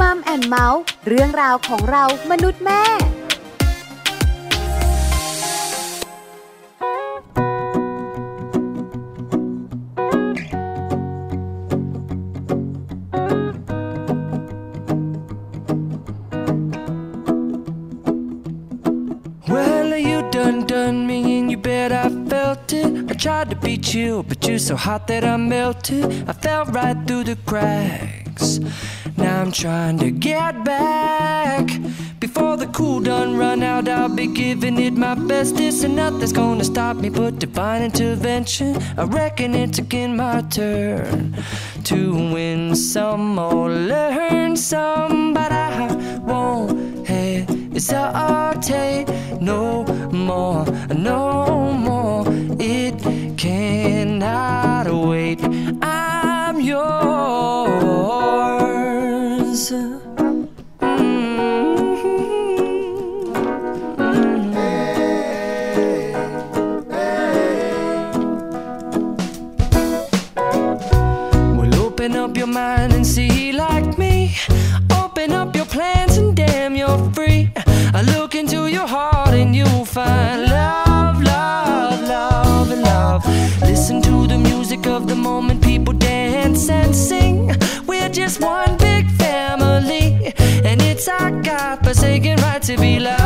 มัมแอนเมาส์เรื่องราวของเรามนุษย์แม่ you done done me and you bet I felt it. I tried to be chill, but you're so hot that I melted. I fell right through the cracks. Now I'm trying to get back. Before the cool done run out, I'll be giving it my bestest, and nothing's gonna stop me but divine intervention. I reckon it's again my turn to win some or learn some, but I won't hesitate no more, no God forsaken right to be loved.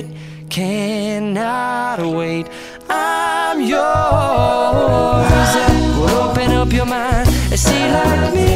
cannot wait. I'm yours. Well, open up your mind and see like me.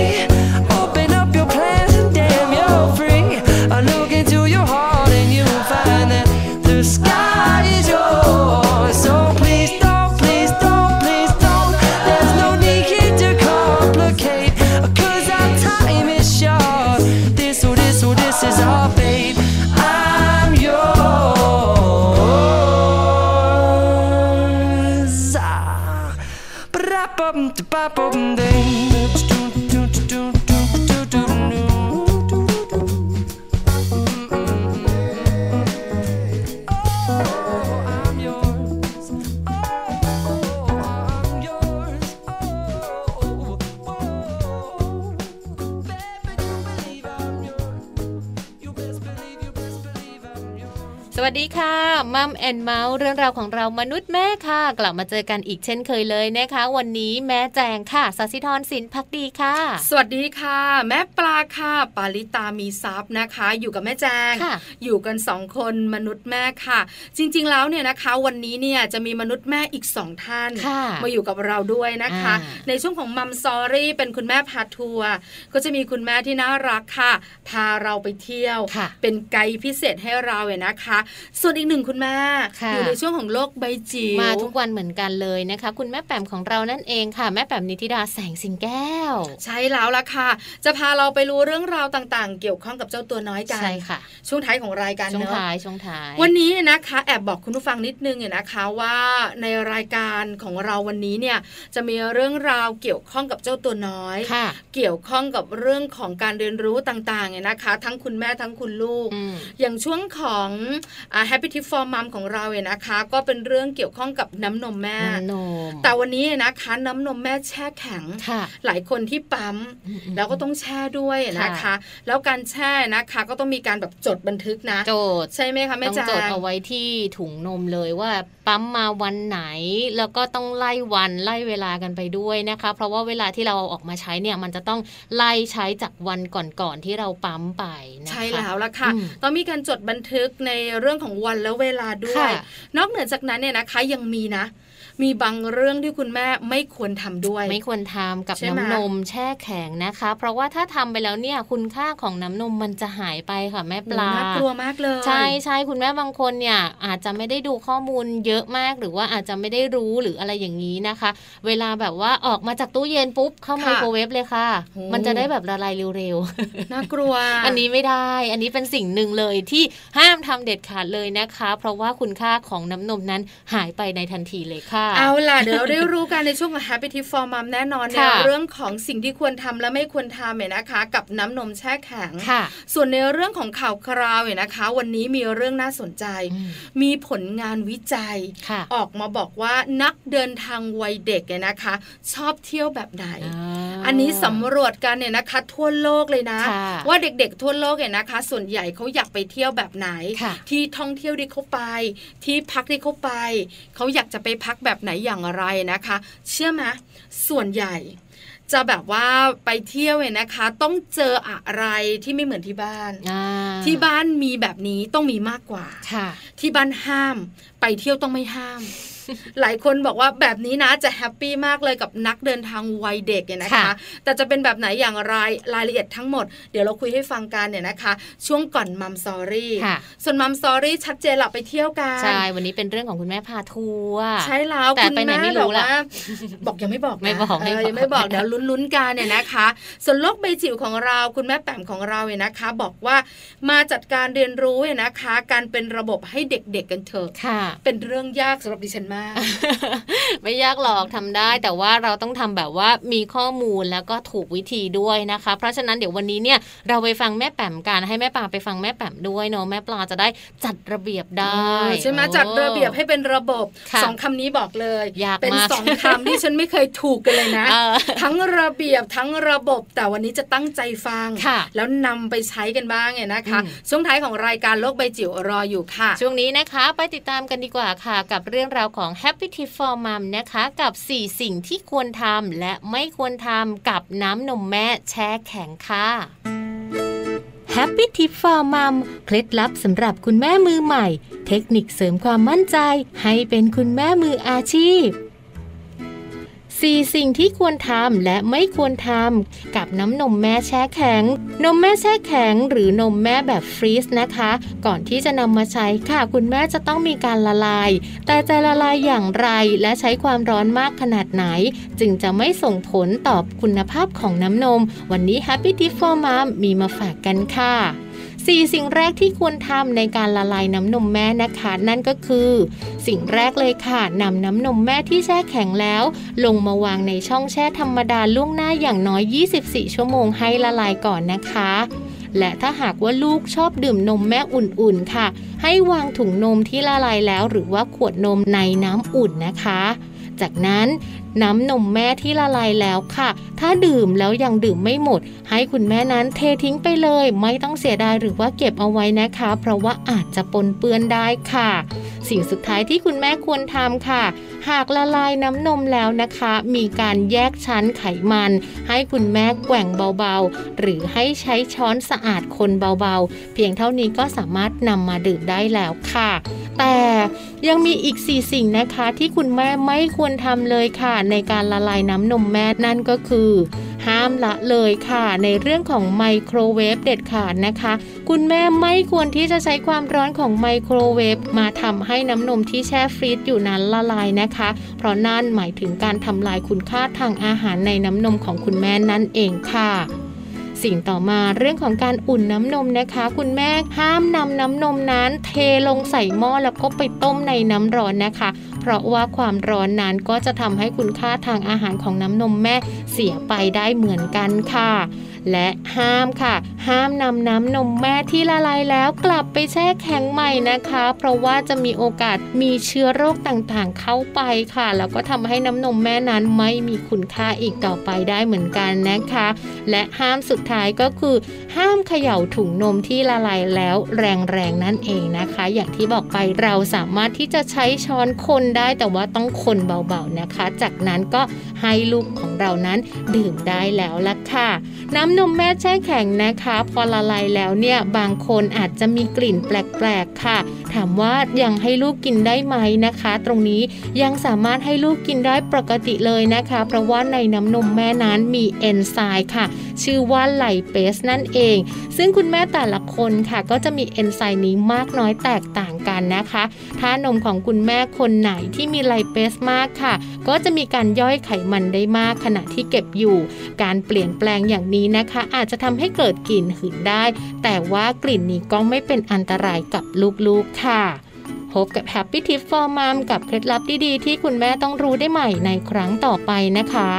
To pop open day มัมแอนเมาส์เรื่องราวของเรามนุษย์แม่ค่ะ กลับมาเจอกันอีกเช่นเคยเลยนะคะ วันนี้แม่แจงค่ะสัสิธรสินพักดีค่ะ สวัสดีค่ะ แม่ปลาค่ะ ปาลิตามีซับนะคะ อยู่กับแม่แจงค่ะอยู่กันสองคนมนุษย์แม่ค่ะ จริง ๆ แล้วเนี่ยนะคะ วันนี้เนี่ยจะมีมนุษย์แม่อีกสองท่านค่ะมาอยู่กับเราด้วยนะคะอ่าในช่วงของมัมซอรี่เป็นคุณแม่พาทัวร์ก็จะมีคุณแม่ที่น่ารักค่ะ พาเราไปเที่ยวค่ะเป็นไกด์พิเศษให้เราเนี่ยนะคะ ส่วนอีกหนึ่งคุณแม่ค่ะอยู่ในช่วงของโลกใบจิ๋วมาทุกวันเหมือนกันเลยนะคะ คุณแม่แปมของเรานั่นเองค่ะ แม่แปมนิติดาแสงสิงแก้ว ใช่แล้วล่ะค่ะ จะพาเราไปรู้เรื่องราวต่างๆ เกี่ยวข้องกับเจ้าตัวน้อยกันใช่ค่ะ ช่วงท้ายของรายการช่วงเนอะท้ายช่วงท้ายวันนี้นะคะแอบบอกคุณผู้ฟังนิดนึงเนี่ยนะคะว่าในรายการของเราวันนี้เนี่ยจะมีเรื่องราวเกี่ยวข้องกับเจ้าตัวน้อยค่ะเกี่ยวข้องกับเรื่องของการเรียนรู้ต่างๆเนี่ยนะคะ ทั้งคุณแม่ทั้งคุณลูกอืมอย่างช่วงของอ่า Happy Tip for Mom ของเราเนี่ยนะคะ ก็เป็นเรื่องเกี่ยวข้องกับน้ำนมแม่น้ำนมแต่วันนี้นะคะ น้ำนมแม่แช่แข็ง หลายคนที่ปั๊มแล้วก็ต้องแช่ด้วยนะคะ แล้วการแช่นะคะก็ต้องมีการแบบจดบันทึกนะจทย์ใช่ไหมคะแม่ต้องจดเอาไว้ที่ถุงนมเลยว่าปั๊มมาวันไหน แล้วก็ต้องไล่วันไล่เวลากันไปด้วยนะคะ เพราะว่าเวลาที่เราเอาออกมาใช้เนี่ยมันจะต้องไล่ใช้จากวันก่อนๆที่เราปั๊มไปนะคะใช่แล้วล่ะค่ะต้องมีการจดบันทึกในเรื่องของวันและเวลาด้วยค่ะนอกเหนือจากนั้นเนี่ยนะคะยังมีนะ มีบางเรื่องที่คุณแม่ไม่ควรทำด้วย ไม่ควรทำกับใช่ไหมน้ำนมแช่แข็งนะคะ เพราะว่าถ้าทำไปแล้วเนี่ยคุณค่าของน้ำนมมันจะหายไปค่ะแม่ปลาโอ้น่ากลัวมากเลย ใช่ใช่คุณแม่บางคนเนี่ยอาจจะไม่ได้ดูข้อมูลเยอะมากหรือว่าอาจจะไม่ได้รู้หรืออะไรอย่างนี้นะคะ เวลาแบบว่าออกมาจากตู้เย็นปุ๊บเข้าไมโครเวฟเลยค่ะโอ้มันจะได้แบบละลายเร็วน่ากลัวๆอันนี้ไม่ได้ อันนี้เป็นสิ่งหนึ่งเลยที่ห้ามทำเด็ดขาดเลยนะคะ เพราะว่าคุณค่าของน้ำนมนั้นหายไปในทันทีเลยค่ะเอาล่ะเดี๋ยวเราได้รู้กันในช่วงของ Happy Tip for Mom แน่นอนในค่ะเรื่องของสิ่งที่ควรทำและไม่ควรทำเนี่ยนะคะ กับน้ำนมแช่แข็งค่ะส่วนในเรื่องของข่าวคราวเนี่ยนะคะ วันนี้มีเรื่องน่าสนใจอืมมีผลงานวิจัยค่ะออกมาบอกว่านักเดินทางวัยเด็กเนี่ยนะคะ ชอบเที่ยวแบบไหน อันนี้สำรวจกันเนี่ยนะคะ ทั่วโลกเลยนะค่ะว่าเด็กๆ ทั่วโลกเนี่ยนะคะ ส่วนใหญ่เขาอยากไปเที่ยวแบบไหนค่ะที่ท่องเที่ยวที่เขาไป ที่พักที่เขาไป เขาอยากจะไปพักแบบไหนอย่างไรนะคะ เชื่อไหมส่วนใหญ่จะแบบว่าไปเที่ยวเนี่ยนะคะ ต้องเจออะไรที่ไม่เหมือนที่บ้านอ่าที่บ้านมีแบบนี้ต้องมีมากกว่าค่ะที่บ้านห้าม ไปเที่ยวต้องไม่ห้าม หลายคนบอกว่าแบบนี้นะจะแฮปปี้มากเลยกับนักเดินทางวัยเด็กเนี่ยนะคะค่ะแต่จะเป็นแบบไหนอย่างไรรายละเอียดทั้งหมด เดี๋ยวเราคุยให้ฟังกันเนี่ยนะคะ ช่วงก่อนมัมซอรี่ค่ะส่วนมัมซอรี่ชัดเจนหลับไปเที่ยวกันใช่วันนี้เป็นเรื่องของคุณแม่พาทัวร์ใช่แล้วแต่คุณไปไหนแม่ไม่รู้แบบละว่าบอกยังไม่บอกนะไม่บอกไม่เอบอกอยังไม่บอกเดี๋ยวลุ้นๆกันเนี่ยนะคะ ส่วนโลกใบจิ๋วของเราคุณแม่แปมของเราเนี่ยนะคะ บอกว่ามาจัดการเรียนรู้เนี่ยนะคะ การเป็นระบบให้เด็กๆกันเถอะค่ะเป็นเรื่องยากสำหรับดิฉันมาก ไม่ยากหรอกทำได้ แต่ว่าเราต้องทำแบบว่ามีข้อมูลแล้วก็ถูกวิธีด้วยนะคะ เพราะฉะนั้นเดี๋ยววันนี้เนี่ยเราไปฟังแม่แปมกันให้แม่ปลาไปฟังแม่แปมด้วยเนาะแม่ปลาจะได้จัดระเบียบได้ใช่ไหมโอ้จัดระเบียบให้เป็นระบบค่ะสองคำนี้บอกเลยยากเป็นมากสองคำที่ฉันไม่เคยถูกกันเลยนะเออทั้งระเบียบทั้งระบบ แต่วันนี้จะตั้งใจฟังค่ะแล้วนำไปใช้กันบ้างเนี่ยนะคะอืมช่วงท้ายของรายการโลกใบจิ๋วรออยู่ค่ะ ช่วงนี้นะคะ ไปติดตามกันดีกว่าค่ะ กับเรื่องราวของ Happy Tip for Mom นะคะ กับ 4 สิ่งที่ควรทำและไม่ควรทำกับน้ำนมแม่แช่แข็งค่ะ Happy Tip for Mom เคล็ดลับสำหรับคุณแม่มือใหม่ เทคนิคเสริมความมั่นใจให้เป็นคุณแม่มืออาชีพ 4 สิ่งที่ควรทำและไม่ควรทำกับน้ำนมแม่แช่แข็ง นมแม่แช่แข็ง หรือนมแม่แบบฟรีซนะคะ ก่อนที่จะนำมาใช้ค่ะ คุณแม่จะต้องมีการละลาย แต่จะละลายอย่างไรและใช้ความร้อนมากขนาดไหน จึงจะไม่ส่งผลต่อคุณภาพของน้ำนม วันนี้ Happy Tip for Mom มีมาฝากกันค่ะ สี่สิ่งแรกที่ควรทำในการละลายน้ำนมแม่นะคะ นั่นก็คือ สิ่งแรกเลยค่ะนำน้ำนมแม่ที่แช่แข็งแล้ว ลงมาวางในช่องแช่ธรรมดาล่วงหน้าอย่างน้อย 24 ชั่วโมงให้ละลายก่อนนะคะและถ้าหากว่าลูกชอบดื่มนมแม่อุ่นๆค่ะ ให้วางถุงนมที่ละลายแล้ว หรือว่าขวดนมในน้ำอุ่นนะคะ จากนั้น น้ำนมแม่ที่ละลายแล้วค่ะ ถ้าดื่มแล้วยังดื่มไม่หมด ให้คุณแม่นั้นเททิ้งไปเลย ไม่ต้องเสียดายหรือว่าเก็บเอาไว้นะคะ เพราะว่าอาจจะปนเปื้อนได้ค่ะ สิ่งสุดท้ายที่คุณแม่ควรทำค่ะ หากละลายน้ำนมแล้วนะคะ มีการแยกชั้นไขมัน ให้คุณแม่แกว่งเบาๆ หรือให้ใช้ช้อนสะอาดคนเบาๆ เพียงเท่านี้ก็สามารถนำมาดื่มได้แล้วค่ะ แต่ยังมีอีก 4 สิ่งนะคะที่คุณแม่ไม่ควรทำเลยค่ะ ในการละลายน้ำนมแม่นั่นก็คือ ห้ามละเลยค่ะ ในเรื่องของไมโครเวฟเด็ดขาดนะคะ คุณแม่ไม่ควรที่จะใช้ความร้อนของไมโครเวฟมาทำให้น้ำนมที่แช่ฟรีซอยู่นั้นละลายนะคะ เพราะนั่นหมายถึงการทำลายคุณค่าทางอาหารในน้ำนมของคุณแม่นั่นเองค่ะ สิ่งต่อมาเรื่องของการอุ่นน้ำนมนะคะ คุณแม่ห้ามนำน้ำนมนั้น เทลงใส่หม้อแล้วก็ไปต้มในน้ำร้อนนะคะ เพราะว่าความร้อนนั้นก็จะทำให้คุณค่าทางอาหารของน้ำนมแม่เสียไปได้เหมือนกันค่ะ และห้ามค่ะ ห้ามนำน้ำนมแม่ที่ละลายแล้วกลับไปแช่แข็งใหม่นะคะ เพราะว่าจะมีโอกาสมีเชื้อโรคต่างๆ เข้าไปค่ะ แล้วก็ทำให้น้ำนมแม่นั้นไม่มีคุณค่าอีกต่อไปได้เหมือนกันนะคะ และห้ามสุดท้ายก็คือ ห้ามเขย่าถุงนมที่ละลายแล้วแรงๆนั่นเองนะคะ อย่างที่บอกไปเราสามารถที่จะใช้ช้อนคนได้แต่ว่าต้องคนเบาๆนะคะ จากนั้นก็ให้ลูกของเรานั้นดื่มได้แล้วละค่ะ น้ำนมแม่แช่แข็งนะคะ พอละลายแล้วเนี่ยบางคนอาจจะมีกลิ่นแปลกๆค่ะ ถามว่ายังให้ลูกกินได้ไหมนะคะ ตรงนี้ยังสามารถให้ลูกกินได้ปกติเลยนะคะ เพราะว่าในน้ำนมแม่นั้นมีเอนไซม์ค่ะ ชื่อว่าไลเปสนั่นเอง ซึ่งคุณแม่แต่ละคนค่ะ ก็จะมีเอนไซม์นี้มากน้อยแตกต่างกันนะคะ ถ้านมของคุณแม่คนไหนที่มีไลเปสมากค่ะ ก็จะมีการย่อยไขมันได้มากขณะที่เก็บอยู่ การเปลี่ยนแปลงอย่างนี้นะคะ อาจจะทำให้เกิดกลิ่นหืนได้ แต่ว่ากลิ่นนี้ก็ไม่เป็นอันตรายกับลูกๆค่ะพบกับ Happy Tip for Mom กับเคล็ดลับดีๆ ที่คุณแม่ต้องรู้ได้ใหม่ในครั้งต่อไปนะคะ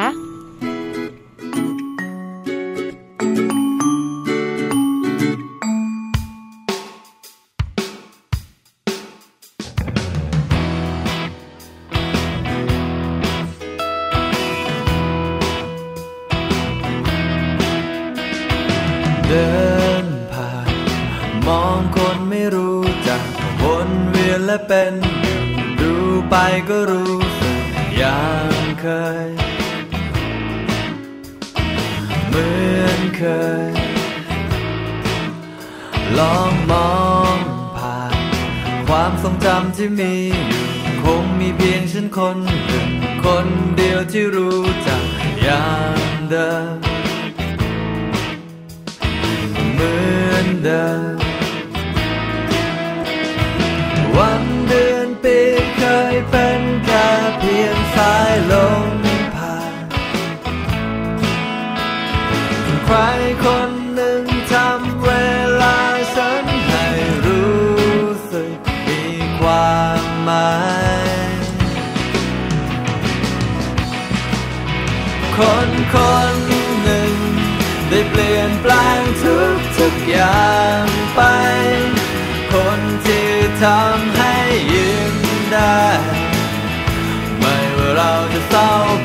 ว่า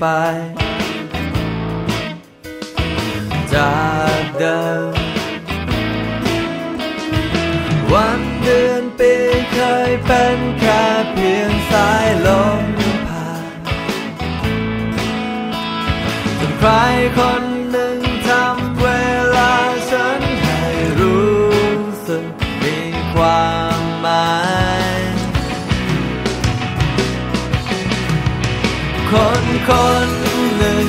ไป จากเดิม วันเดือนปีเคยเป็นแค่เพียงสายลมผ่านจนใครคน คนหนึ่ง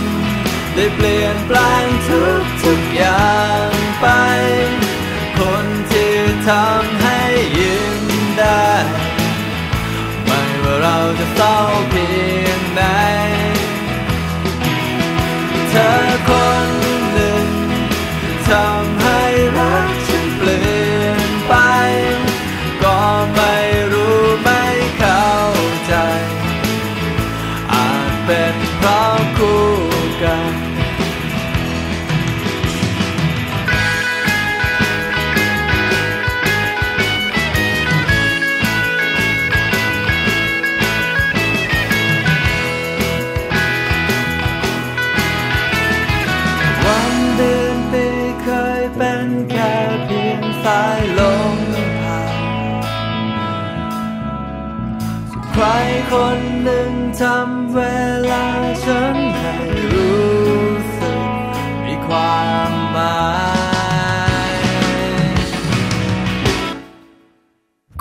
ได้เปลี่ยนแปลงทุกทุกอย่างไป คนที่ทำให้ยิ้มได้ ไม่ว่าเราจะเศร้าเพียงไหนเธอคนหนึ่งทำให้รักฉันเปลี่ยน คนหนึ่งทำเวลาฉันให้รู้สึกมีความหมาย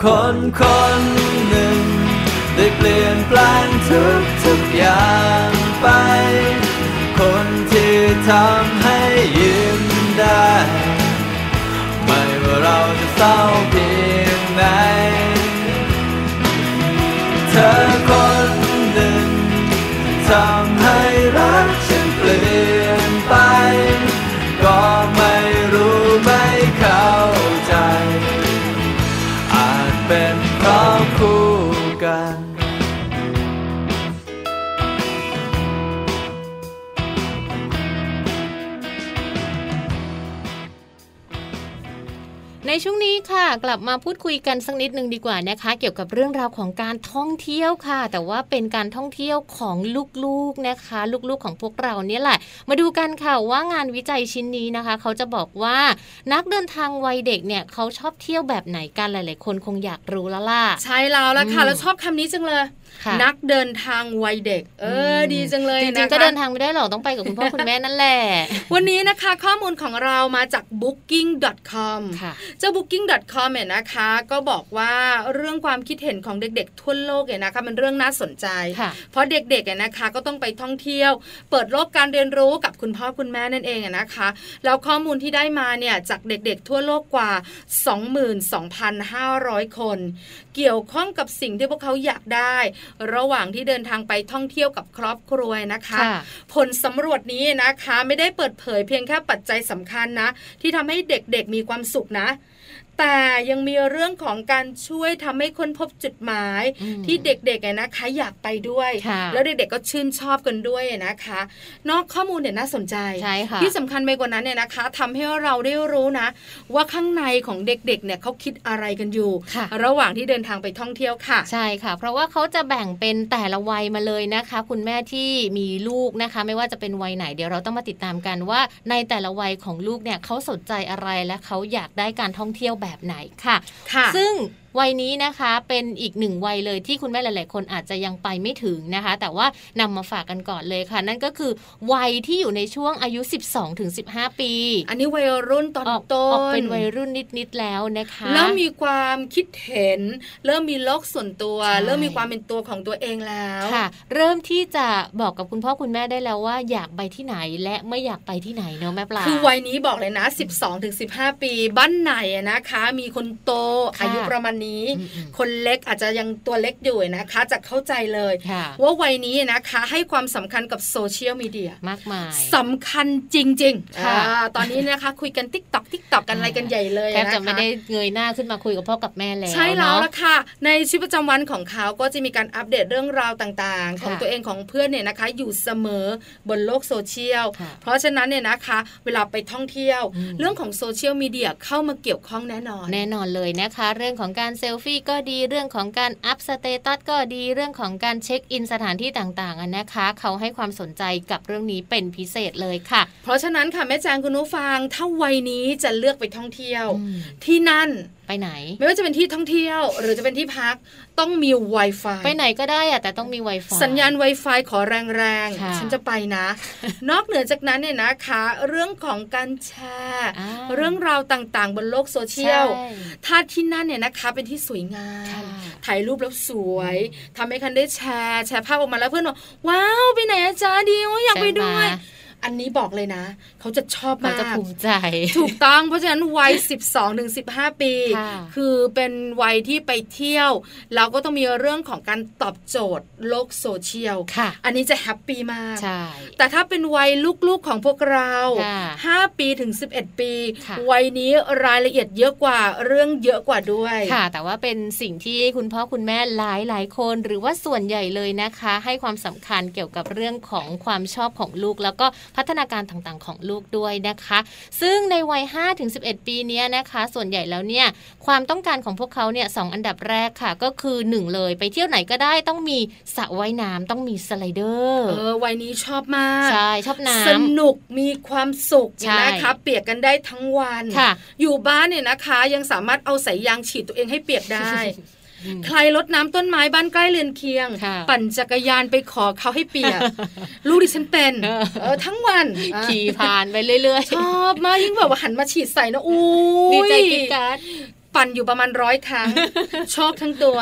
คนคนหนึ่งได้เปลี่ยนแปลงทุกทุกอย่างไป คนที่ทำ กลับมาพูดคุยกันสักนิดนึงดีกว่านะคะ เกี่ยวกับเรื่องราวของการท่องเที่ยวค่ะ แต่ว่าเป็นการท่องเที่ยวของลูกๆนะคะ ลูกๆของพวกเราเนี่ยแหละ มาดูกันค่ะว่างานวิจัยชิ้นนี้นะคะ เขาจะบอกว่านักเดินทางวัยเด็กเนี่ยเขาชอบเที่ยวแบบไหนกันหลาย ๆ คนคงอยากรู้แล้วล่ะ ใช่แล้วละค่ะแล้วชอบคำนี้จังเลย นักเดินทางวัยเด็ก เอออมดีจังเลยจนะริงๆก็คะเดินทางไม่ได้หรอกต้องไปกับคุณพ่อคุณแม่นั่นแหละ วันนี้นะคะข้อมูลของเรามาจาก booking.com ค่ะเจ้า booking.com เนี่ยนะคะ ก็บอกว่าเรื่องความคิดเห็นของเด็กๆ ทั่วโลกเนี่ยนะคะมันเรื่องน่าสนใจค่ะเพราะเด็กๆเนี่ยนะคะก็ต้องไปท่องเที่ยว เปิดโลกการเรียนรู้กับคุณพ่อคุณแม่นั่นเองอะนะคะแล้วข้อมูลที่ได้มาเนี่ยจากเด็กๆ ทั่วโลกกว่า 22,500 คน เกี่ยวข้องกับสิ่งที่พวกเขาอยากได้ ระหว่างที่เดินทางไปท่องเที่ยวกับครอบครัวนะคะค่ะผลสำรวจนี้นะคะ ไม่ได้เปิดเผยเพียงแค่ปัจจัยสำคัญนะ ที่ทำให้เด็กๆมีความสุขนะ แต่ยังมีเรื่องของการช่วยทำให้ค้นพบจุดหมายอืมที่เด็กๆอะนะคะอยากไปด้วยค่ะแล้วเด็กๆก็ชื่นชอบกันด้วยนะคะ นอกข้อมูลเนี่ยน่าสนใจใช่ค่ะที่สำคัญไปกว่านั้นเนี่ยนะคะทำให้เราได้รู้นะ ว่าข้างในของเด็กๆเนี่ยเขาคิดอะไรกันอยู่ค่ะระหว่างที่เดินทางไปท่องเที่ยวค่ะ ใช่ค่ะ เพราะว่าเขาจะแบ่งเป็นแต่ละวัยมาเลยนะคะ คุณแม่ที่มีลูกนะคะ ไม่ว่าจะเป็นวัยไหนเดี๋ยวเราต้องมาติดตามกันว่า ในแต่ละวัยของลูกเนี่ยเขาสนใจอะไรและเขาอยากได้การท่องเที่ยวแบบไหนค่ะค่ะ ซึ่ง วัยนี้นะคะเป็นอีกหนึ่งวัยเลยที่คุณแม่หลาย ๆ คนอาจจะยังไปไม่ถึงนะคะ แต่ว่านำมาฝากกันก่อนเลยค่ะ นั่นก็คือวัยที่อยู่ในช่วงอายุ 12ถึง15ปี อันนี้วัยรุ่นตอนออกต้นออกเป็นวัยรุ่นนิด ๆ แล้วนะคะเริ่มมีความคิดเห็น เริ่มมีโลกส่วนตัวใช่เริ่มมีความเป็นตัวของตัวเองแล้วค่ะ เริ่มที่จะบอกกับคุณพ่อคุณแม่ได้แล้วว่าอยากไปที่ไหนและไม่อยากไปที่ไหนเนอะแม่ปลาคือวัยนี้บอกเลยนะ 12ถึง15 ปีบ้านไหนอะนะคะ มีคนโตค่ะอายุประมาณนี้อืมอืมคนเล็กอาจจะยังตัวเล็กอยู่นะคะ จะเข้าใจเลยค่ะว่าวัยนี้นะคะให้ความสำคัญกับโซเชียลมีเดียมากมายสำคัญจริงๆค่ะอ่าตอนนี้นะคะคุยกัน TikTok TikTok กันอะไรกันใหญ่เลยแทบจะนคไม่ได้เงยหน้าขึ้นมาคุยกับพ่อกับแม่แล้วใช่แล้วเนาะละค่ะ ในชีวิตประจำวันของเขาก็จะมีการอัปเดตเรื่องราวต่างๆ ของค่ะตัวเองของเพื่อนเนี่ยนะคะ อยู่เสมอบนโลกโซเชียลค่ะเพราะฉะนั้นเนี่ยนะคะ เวลาไปท่องเที่ยวอืมเรื่องของโซเชียลมีเดียเข้ามาเกี่ยวข้องแน่นอน แน่นอนเลยนะคะ เรื่องของการเซลฟี่ก็ดีเรื่องของการอัพ status ก็ดีเรื่องของการเช็คอินสถานที่ต่างๆอะนะคะ เขาให้ความสนใจกับเรื่องนี้เป็นพิเศษเลยค่ะ เพราะฉะนั้นค่ะแม่แจงคุณนุฟังถ้าวัยนี้จะเลือกไปท่องเที่ยวอืมที่นั่น ไปไหน ไม่ว่าจะเป็นที่ท่องเที่ยว หรือจะเป็นที่พักต้องมี Wi-Fi ไปไหนก็ได้อะแต่ต้องมี Wi-Fi สัญญาณ Wi-Fi ขอแรงค่ะๆฉันจะไปนะ นอกเหนือจากนั้นเนี่ยนะคะ เรื่องของการแชร์อ่าเรื่องราวต่างๆ บนโลกโซเชียลใช่ถ้าที่นั่นเนี่ยนะคะเป็นที่สวยงามค่ะถ่ายรูปแล้วสวยทำให้คันได้แชร์ แชร์ภาพออกมาแล้วเพื่อนบอกว้าวไปไหนอาจารย์ดีโอ้ยอยากไปด้วยใช่ไหม อันนี้บอกเลยนะ เขาจะชอบเขามากจะภูมิใจ ถูกต้องเพราะฉะนั้นวัย 12ถึง15 ปีค่ะคือเป็นวัยที่ไปเที่ยวแล้วก็ต้องมีเรื่องของการตอบโจทย์โลกโซเชียลค่ะอันนี้จะแฮปปี้มากใช่แต่ถ้าเป็นวัยลูกๆของพวกเราค่ะ5ปีถึง 11 ปีค่ะวัยนี้รายละเอียดเยอะกว่าเรื่องเยอะกว่าด้วยค่ะ แต่ว่าเป็นสิ่งที่คุณพ่อคุณแม่หลายหลายๆคน หรือว่าส่วนใหญ่เลยนะคะ ให้ความสำคัญเกี่ยวกับเรื่องของความชอบของลูกแล้วก็พัฒนาการต่างๆ ของลูกด้วยนะคะ ซึ่งในวัย5ถึง11 ปีเนี้ยนะคะ ส่วนใหญ่แล้วเนี่ยความต้องการของพวกเขาเนี่ยสองอันดับแรกค่ะ ก็คือหนึ่งเลยไปเที่ยวไหนก็ได้ต้องมีสระว่ายน้ำต้องมีสไลเดอร์เออวัยนี้ชอบมากใช่ชอบน้ำสนุกมีความสุขใช่นะคะเปียกกันได้ทั้งวันค่ะอยู่บ้านเนี่ยนะคะ ยังสามารถเอาสายยางฉีดตัวเองให้เปียกได้อืม ใครรดน้ำต้นไม้บ้านใกล้เรือนเคียงค่ะปั่นจักรยานไปขอเขาให้เปียกลูกดิฉันเป็นเออเออทั้งวันอะขี่ผ่านไปเรื่อยชอบมากยิ่งแบบว่าหันมาฉีดใส่นะอู้ๆยดีใจกิ๊กกัด ปั่นอยู่ประมาณร้อยครั้งชอบทั้งตัว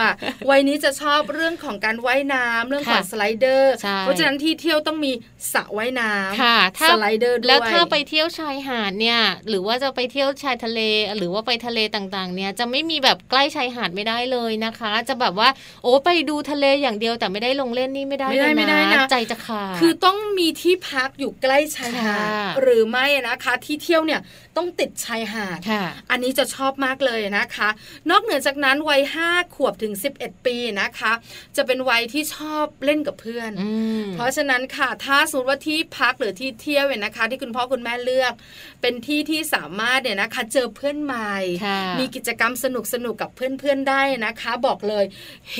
วัยนี้จะชอบเรื่องของการว่ายน้ำเรื่องของค่ะสไลเดอร์ใช่เพราะฉะนั้นที่เที่ยวต้องมีสระว่ายน้ำค่ะถ้าสไลเดอร์ด้วยแล้วถ้าไปเที่ยวชายหาดเนี่ย หรือว่าจะไปเที่ยวชายทะเล หรือว่าไปทะเลต่างๆ เนี่ยจะไม่มีแบบใกล้ชายหาดไม่ได้เลยนะคะ จะแบบว่า โอ้ไปดูทะเลอย่างเดียวแต่ไม่ได้ลงเล่นนี่ไม่ได้ไม่ได้เลยไม่ได้นะใจจะขาดคือต้องมีที่พักอยู่ใกล้ชายหาดค่ะหรือไม่นะคะ ที่เที่ยวเนี่ย ต้องติดชายหาดค่ะอันนี้จะชอบมากเลยนะคะ นอกเหนือจากนั้นวัย5ขวบถึง 11 ปีนะคะ จะเป็นวัยที่ชอบเล่นกับเพื่อนอืมเพราะฉะนั้นค่ะถ้าสมมติว่าที่พักหรือที่เที่ยวเนี่ยนะคะ ที่คุณพ่อคุณแม่เลือก เป็นที่ที่สามารถเนี่ยนะคะเจอเพื่อนใหม่ค่ะมีกิจกรรมสนุกสนุกๆกับเพื่อนๆได้นะคะ บอกเลยเฮ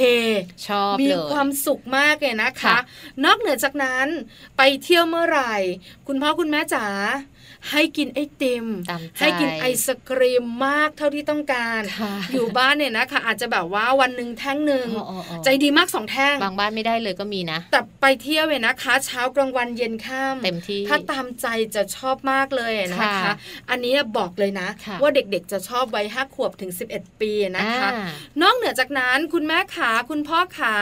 ชอบมีเลยความสุขมากเลยนะคะค่ะนอกเหนือจากนั้นไปเที่ยวเมื่อไหร่ คุณพ่อคุณแม่จ๋า ให้กินไอติมตามใจให้กินไอศครีมมากเท่าที่ต้องการค่ะอยู่บ้านเนี่ยนะคะอาจจะแบบว่าวันหนึ่งแท่งหนึ่งอ๋ออ๋ออ๋อใจดีมากสองแท่ง บางบ้านไม่ได้เลยก็มีนะ แต่ไปเที่ยวเนี่ยนะคะ เช้ากลางวันเย็นค่ำเต็มที่ถ้าตามใจจะชอบมากเลยนะคะค่ะอันนี้บอกเลยนะค่ะว่าเด็กๆจะชอบวัยห้าขวบถึง 11 ปีนะคะอ่านอกเหนือจากนั้นคุณแม่ขาคุณพ่อขา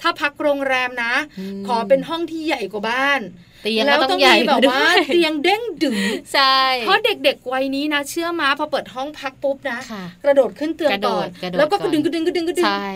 ถ้าพักโรงแรมนะอืมขอเป็นห้องที่ใหญ่กว่าบ้าน เตียงแล้วก็ต้ต้อองงใหญ่มีแบบว่าด้วยเตียงเด้งดึงใช่เพราะเด็กๆวัยนี้นะเชื่อมาพอเปิดห้องพักปุ๊บนะค่ะกระโดดขึ้นเตียงกระโดก่อดนกระโดดแล้วก็ก่กอนระดึงกระดึงกระดึงกระดึงใช่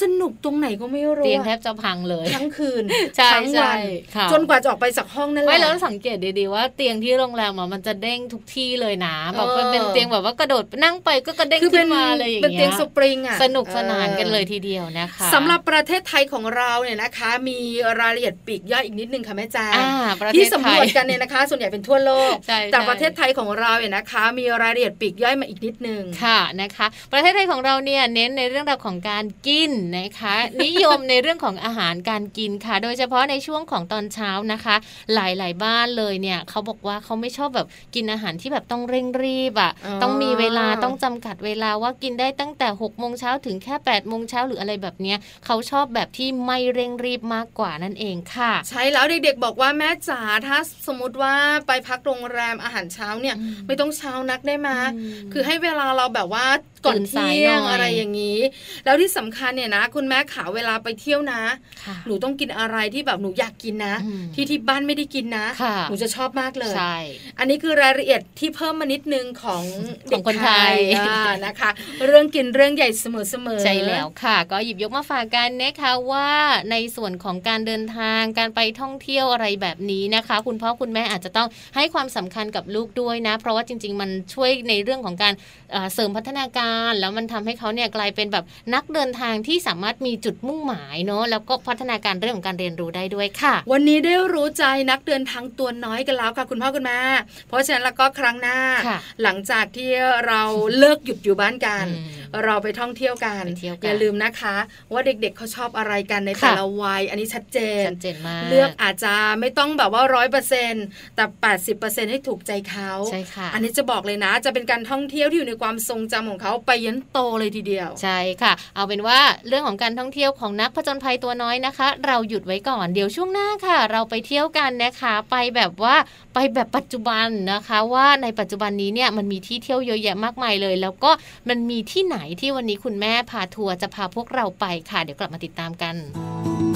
สนุกตรงไหนก็ไม่รู้เตียงอะแทบจะพังเลยทั้งคืนใช่ทั้งใช่วันค่ะจนกว่าจะออกไปจากห้องนั่นแหละไม่แล้วสังเกตดีๆว่าเตียงที่โรงแรมอะมันจะเด้งทุกที่เลยนะแบบเออมันเป็นเตียงแบบว่ากระโดดนั่งไปก็กระเด้งคือเป็ขึ้นนมาเลยอย่างเป็นเงี้เตียงยสปริงอะสนุกสนานออกันเลยทีเดียวนะคะสำหรับประเทศไทยของเราเนี่ยนะคะ มีรายละเอียดปลีกย่อยอีกนิดนึงค่ะแม่แจ้งอ่าประเทที่ศสำไทรวยจกันเนี่ยนะคะ ส่วนใหญ่เป็นทั่วโลกใช่แต่ใช่ประเทศไทยของเราเนี่ยนะคะ มีรายละเอียดปลีกย่อยมาอีกนิดนึงค่ะนะคะ ประเทศไทยของเราเนี่ยเน้นในเรื่องราวของการกินนะคะ นิยมในเรื่องของอาหารการกินค่ะ โดยเฉพาะในช่วงของตอนเช้านะคะ หลายๆ บ้านเลยเนี่ยเขาบอกว่าเขาไม่ชอบแบบกินอาหารที่แบบต้องเร่งรีบอะอ๋อต้องมีเวลาต้องจำกัดเวลาว่ากินได้ตั้งแต่6กโมงเช้าถึงแค่8ปดโมงเช้าหรืออะไรแบบเนี้ยเขาชอบแบบที่ไม่เร่งรีบมากกว่านั่นเองค่ะ ใช่แล้วเด็กๆบอกว่าแม่จ๋าถ้าสมมติว่าไปพักโรงแรมอาหารเช้าเนี่ยอืมไม่ต้องเช้านักได้ไหมอืมคือให้เวลาเราแบบว่า ก่อนตื่นสายเที่ยงหน่อยอะไรอย่างนี้ แล้วที่สำคัญเนี่ยนะ คุณแม่ขาเวลาไปเที่ยวนะค่ะหนูต้องกินอะไรที่แบบหนูอยากกินนะอืมที่ที่บ้านไม่ได้กินนะค่ะหนูจะชอบมากเลยใช่อันนี้คือรายละเอียดที่เพิ่มมานิดนึงของขเด็อกงคนไทยอ่านะคะ เรื่องกินเรื่องใหญ่เสมอเสมอใช่แล้วค่ะ ก็หยิบยกมาฝากกันนะคะว่าในส่วนของการเดินทางการไปท่องเที่ยวอะไรแบบนี้นะคะ คุณพ่อคุณแม่อาจจะต้องให้ความสำคัญกับลูกด้วยนะ เพราะว่าจริง ๆ มันช่วยในเรื่องของการเอ่อเสริมพัฒนาการแล้วมันทำให้เขาเนี่ยกลายเป็นแบบนักเดินทางที่สามารถมีจุดมุ่งหมายเนาะแล้วก็พัฒนาการเรื่องของการเรียนรู้ได้ด้วยค่ะ วันนี้ได้รู้ใจนักเดินทางตัวน้อยกันแล้วค่ะคุณพ่อคุณแม่เพราะฉะนั้นแล้วก็ครั้งหน้าค่ะหลังจากที่เราเลิกหยุดอยู่บ้านกันอืมเราไปท่องเที่ยวกันไปเที่ยวกันอย่าลืมนะคะ ว่าเด็กๆเขาชอบอะไรกันในค่ะแต่ละวัยอันนี้ชัดเจนชัดเจนมากเลือกอาจจะไม่ต้องแบบว่าร้อยเปอร์เซ็นแต่แปดสิบเปอร์เซ็นให้ถูกใจเขาใช่ค่ะอันนี้จะบอกเลยนะ จะเป็นการท่องเที่ยวที่อยู่ในความทรงจำของเขาไปยันโตเลยทีเดียว ใช่ค่ะ เอาเป็นว่าเรื่องของการท่องเที่ยวของนักผจญภัยตัวน้อยนะคะ เราหยุดไว้ก่อนเดี๋ยวช่วงหน้าค่ะ เราไปเที่ยวกันนะคะ ไปแบบว่าไปแบบปัจจุบันนะคะ ว่าในปัจจุบันนี้เนี่ยมันมีที่เที่ยวเยอะแยะมากมายเลย แล้วก็มันมีที่ไหนที่วันนี้คุณแม่พาทัวร์จะพาพวกเราไปค่ะ เดี๋ยวกลับมาติดตามกัน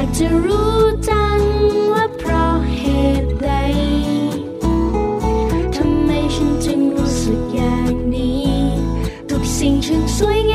ากจะรู้จังว่าเพราะเหตุใดทำไมฉันจึงรู้สึกอย่างนี้ทุกสิ่งช่างสวยงาม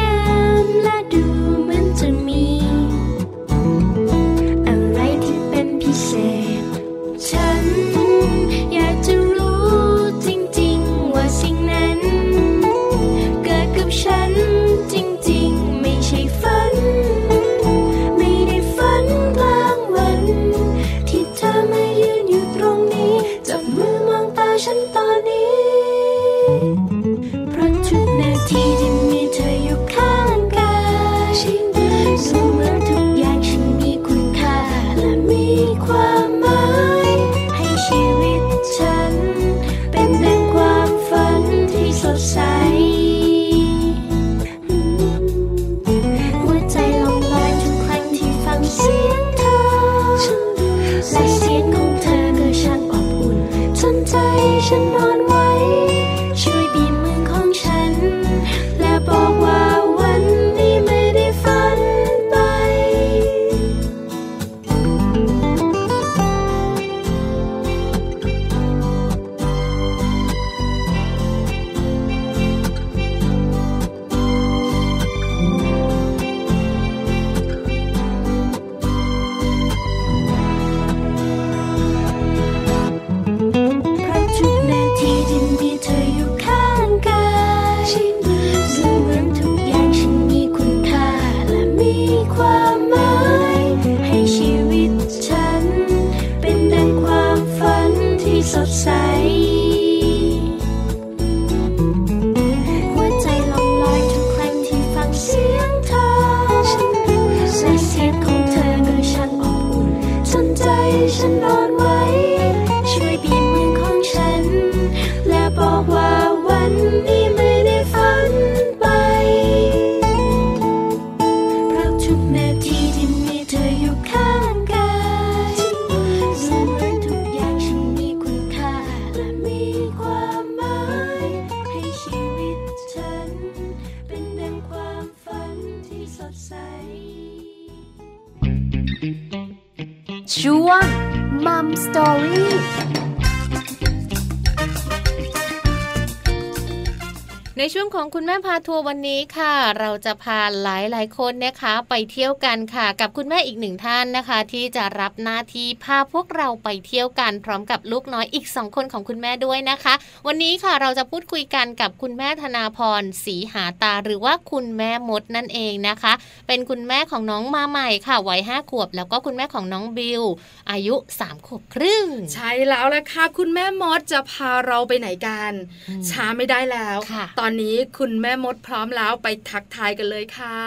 ม่พาทัวร์วันนี้ค่ะ เราจะพาหลายหลายๆคนนะคะ ไปเที่ยวกันค่ะ กับคุณแม่อีกหนึ่งท่านนะคะ ที่จะรับหน้าที่พาพวกเราไปเที่ยวกัน พร้อมกับลูกน้อยอีกสองคนของคุณแม่ด้วยนะคะ วันนี้ค่ะเราจะพูดคุยกันกับคุณแม่ธนาพรศรีหาตา หรือว่าคุณแม่มดนั่นเองนะคะ เป็นคุณแม่ของน้องมาใหม่ค่ะวัยห้าขวบ แล้วก็คุณแม่ของน้องบิวอายุสามขวบครึ่ง ใช่แล้วละค่ะคุณแม่มดจะพาเราไปไหนกันอืมช้าไม่ได้แล้วค่ะตอนนี้คุณแม่มดพร้อมแล้วไปทักทายกันเลยค่ะ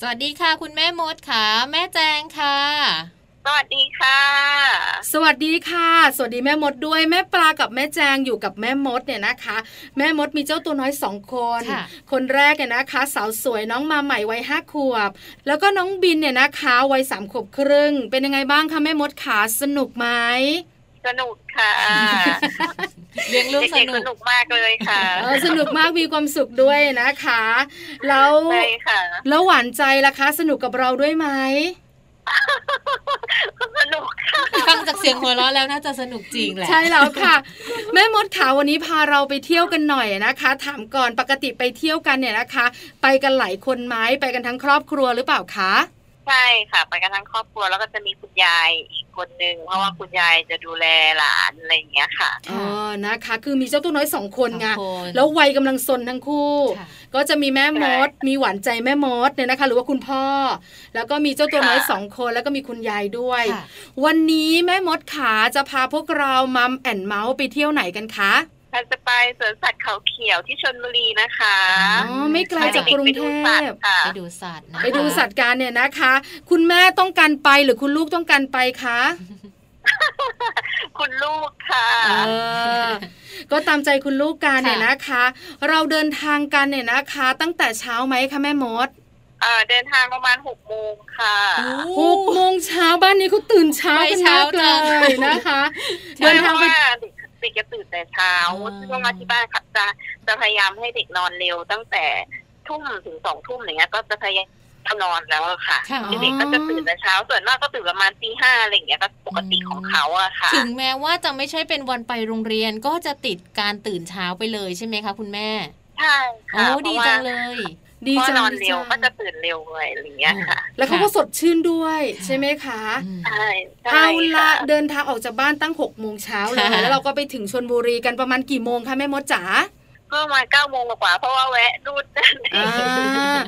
สวัสดีค่ะ คุณแม่มดค่ะ แม่แจงค่ะ สวัสดีค่ะ สวัสดีค่ะ สวัสดีแม่มดด้วยแม่ปลากับแม่แจงอยู่กับแม่มดเนี่ยนะคะ แม่มดมีเจ้าตัวน้อยสองคนค่ะคนแรกเนี่ยนะคะ สาวสวยน้องมาใหม่วัยห้าขวบ แล้วก็น้องบินเนี่ยนะคะวัยสามขวบครึ่ง เป็นยังไงบ้างคะแม่มดขาสนุกไหม สนุกค่ะเลี้ยงลูกสเด็กนุๆสกนุกมากเลยค่ะเออสนุกมากมีความสุขด้วยนะคะ แล้วใช่ค่ะแล้วหวานใจล่ะคะ สนุกกับเราด้วยไหมสนุกค่ะฟังจากเสียงหัวเราะแล้วน่าจะสนุกจริงแหละใช่แล้วค่ะ แม่มดขาวันนี้พาเราไปเที่ยวกันหน่อยนะคะ ถามก่อนปกติไปเที่ยวกันเนี่ยนะคะ ไปกันหลายคนไหมไปกันทั้งครอบครัวหรือเปล่าคะ ใช่ค่ะไปกันทั้งครอบครัวแล้วก็จะมีคุณยายอีกคนนึงเพราะว่าคุณยายจะดูแลหลานอะไรอย่างเงี้ยค่ะอ๋อนะคะ คือมีเจ้าตัวน้อยสองคนไงสองคนแล้ววัยกำลังซนทั้งคู่ค่ะก็จะมีแม่มด มีหวานใจแม่มดเนี่ยนะคะ หรือว่าคุณพ่อ แล้วก็มีเจ้าตัวน้อยค่ะสองคนแล้วก็มีคุณยายด้วยค่ะวันนี้แม่มดขาจะพาพวกเรามัมแอนเมาส์ไปเที่ยวไหนกันคะ เราจะไปสวนสัตว์เขาเขียวที่ชลบุรีนะคะอ๋อไม่ไกลจากกรุงไปเทดูสัตพว์ค่ะไปดูสัตว์นะคะไปดูสัตว์การเนี่ยนะคะ คุณแม่ต้องการไปหรือคุณลูกต้องการไปคะคุณลูกค่ะเออก็ตามใจคุณลูกการเนี่ยค่ะนะคะ เราเดินทางกันเนี่ยนะคะ ตั้งแต่เช้าไหมคะแม่มดเอ่อเดินทางประมาณหกโมงค่ะหกโมงเช้าบ้านนี้เขาตื่นเช้ากันมากไปเลเช้าจังยนะคะใช่เดินทางเพไปราะว่า เด็กเด็กจะตื่นแต่เช้าอ่าซึ่งว่าที่บ้านค่ะจะจะพยายามให้เด็กนอนเร็วตั้งแต่ทุ่มถึงสองทุ่มอย่างเงี้ย ก็จะพยายามนอนแล้วอะค่ะค่ะเด็กๆก็จะตื่นแต่เช้า ส่วนมากก็ตื่นประมาณตีห้าอะไรอย่างเงี้ยก็ปกติของเขาอะค่ะ ถึงแม้ว่าจะไม่ใช่เป็นวันไปโรงเรียนก็จะติดการตื่นเช้าไปเลยใช่ไหมคะคุณแม่ ใช่โอ้ค่ะดีพราะว่าจังเลย ดีเพราะจังนอนดีเร็วจังก็จะตื่นเร็วเลยอะไรอย่างเงี้ยค่ะ แล้วเขาก็สดชื่นด้วยใช่ไหมคะอืมใช่ใช่เอาละค่ะเดินทางออกจากบ้านตั้งหกโมงเช้าเลยค่ะแล้วเราก็ไปถึงชนบุรีกันประมาณกี่โมงคะแม่มดจ๋าก็ประมาณเก้าโมงกว่าๆเพราะว่าแวะนู่นนั่นอ่า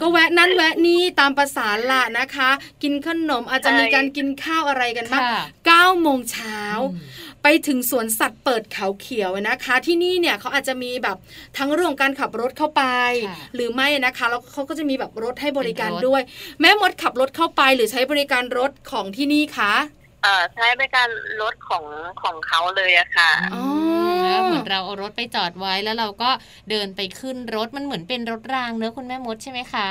ก็แวะนั้นแวะนี่ตามภาษาละนะคะ กินขนมอาจจะมีการกินข้าวอะไรกันบ้างค่ะเก้าโมงเช้าอืม ไปถึงสวนสัตว์เปิดเขาเขียวนะคะ ที่นี่เนี่ยเขาอาจจะมีแบบทั้งเรื่องของการขับรถเข้าไปค่ะหรือไม่นะคะแล้วเขาก็จะมีแบบรถให้บริการเป็นรถด้วย แม่มดขับรถเข้าไปหรือใช้บริการรถของที่นี่คะเอ่อใช้บริการรถของของเขาเลยอะค่ะอ๋อแล้วเหมือนเราเอารถไปจอดไว้แล้วเราก็เดินไปขึ้นรถมันเหมือนเป็นรถรางเนอะคุณแม่มดใช่ไหมคะ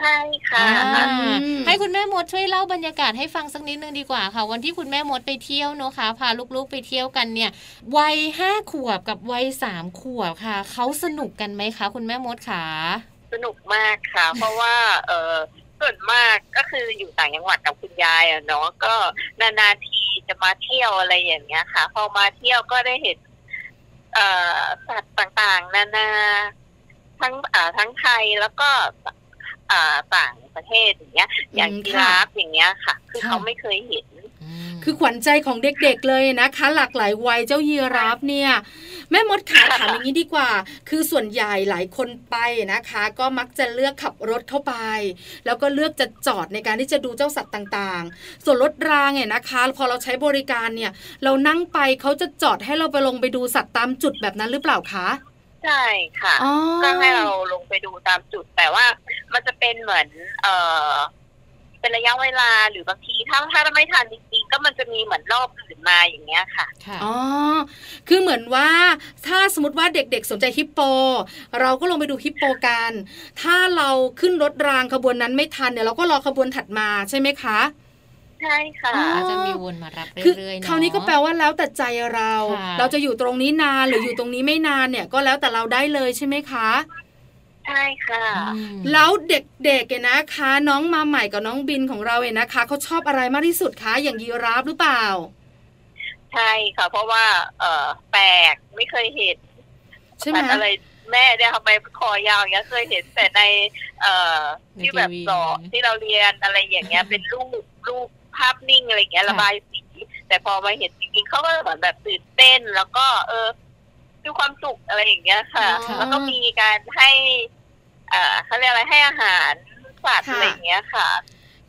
ใช่ค่ะอ่าอืมให้คุณแม่มดช่วยเล่าบรรยากาศให้ฟังสักนิดนึงดีกว่าค่ะ วันที่คุณแม่มดไปเที่ยวเนอะคะพาลูกๆไปเที่ยวกันเนี่ยวัยห้าขวบกับวัยสามขวบค่ะเขาสนุกกันไหมคะ คุณแม่มดขาสนุกมากค่ะ เพราะว่า เออส่วนมากก็คืออยู่ต่างจังหวัดกับคุณยายอะเนาะก็นานๆทีจะมาเที่ยวอะไรอย่างเงี้ยค่ะ พอมาเที่ยวก็ได้เห็นเอ่อสัตว์ต่างๆ นานา ทั้งอ่าทั้งไทยแล้วก็อ่า ต่างประเทศอย่างเงี้ย อย่างอืมกีค่ะราฟอย่างเงี้ยค่ะ คือค่ะเขาไม่เคยเห็น คือขวัญใจของเด็กๆเลยนะคะ หลากหลายวัยเจ้ายีราฟเนี่ย แม่มดขาถามอย่างนี้ดีกว่า คือส่วนใหญ่หลายคนไปนะคะ ก็มักจะเลือกขับรถเข้าไป แล้วก็เลือกจะจอดในการที่จะดูเจ้าสัตว์ต่างๆ ส่วนรถรางเนี่ยนะคะ พอเราใช้บริการเนี่ย เรานั่งไปเขาจะจอดให้เราไปลงไปดูสัตว์ตามจุดแบบนั้นหรือเปล่าคะ ใช่ค่ะ อ๋อ ก็ให้เราลงไปดูตามจุด แต่ว่ามันจะเป็นเหมือน เออเป็นระยะเวลาหรือบางทีถ้าถ้าไม่ทันจริงๆก็มันจะมีเหมือนรอบอื่นมาอย่างเงี้ยค่ะ ค่ะ อ๋อ คือเหมือนว่าถ้าสมมติว่าเด็กๆ สนใจฮิปโป เราก็ลงไปดูฮิปโปกัน ถ้าเราขึ้นรถรางขบวนนั้นไม่ทันเนี่ยเราก็รอขบวนถัดมาใช่ไหมคะ ใช่ค่ะอ๋อจะมีวนมารับคือเรื่อยๆเนาะคราวนี้ก็แปลว่าแล้วแต่ใจเราค่ะเราจะอยู่ตรงนี้นานหรืออยู่ตรงนี้ไม่นานเนี่ยก็แล้วแต่เราได้เลยใช่ไหมคะใช่ค่ะอืมแล้วเด็กๆเนี่ยนะคะ น้องมาใหม่กับน้องบินของเราเนี่ยนะคะเขาชอบอะไรมากที่สุดคะอย่างยีราฟหรือเปล่า ใช่ค่ะ เพราะว่า เออแปลกไม่เคยเห็นใช่ไหมสัตว์อะไรแม่เนี่ยทำไมคอยาวอย่างเงี้ยเคยเห็นแต่ใน เอ่อที่แบบสอนที่เราเรียนอะไรอย่างเงี้ย เป็นรูปรูป ภาพนิ่งอะไรอย่างเงี้ยระบายสี แต่พอมาเห็นจริงๆเขาก็เหมือนแบบตื่นเต้น แล้วก็เออมีความสุขอะไรอย่างเงี้ยค่ะอ๋อแล้วก็มีการให้ เอ่อเขาเรียกอะไรให้อาหารสัตว์ค่ะอะไรอย่างเงี้ยค่ะ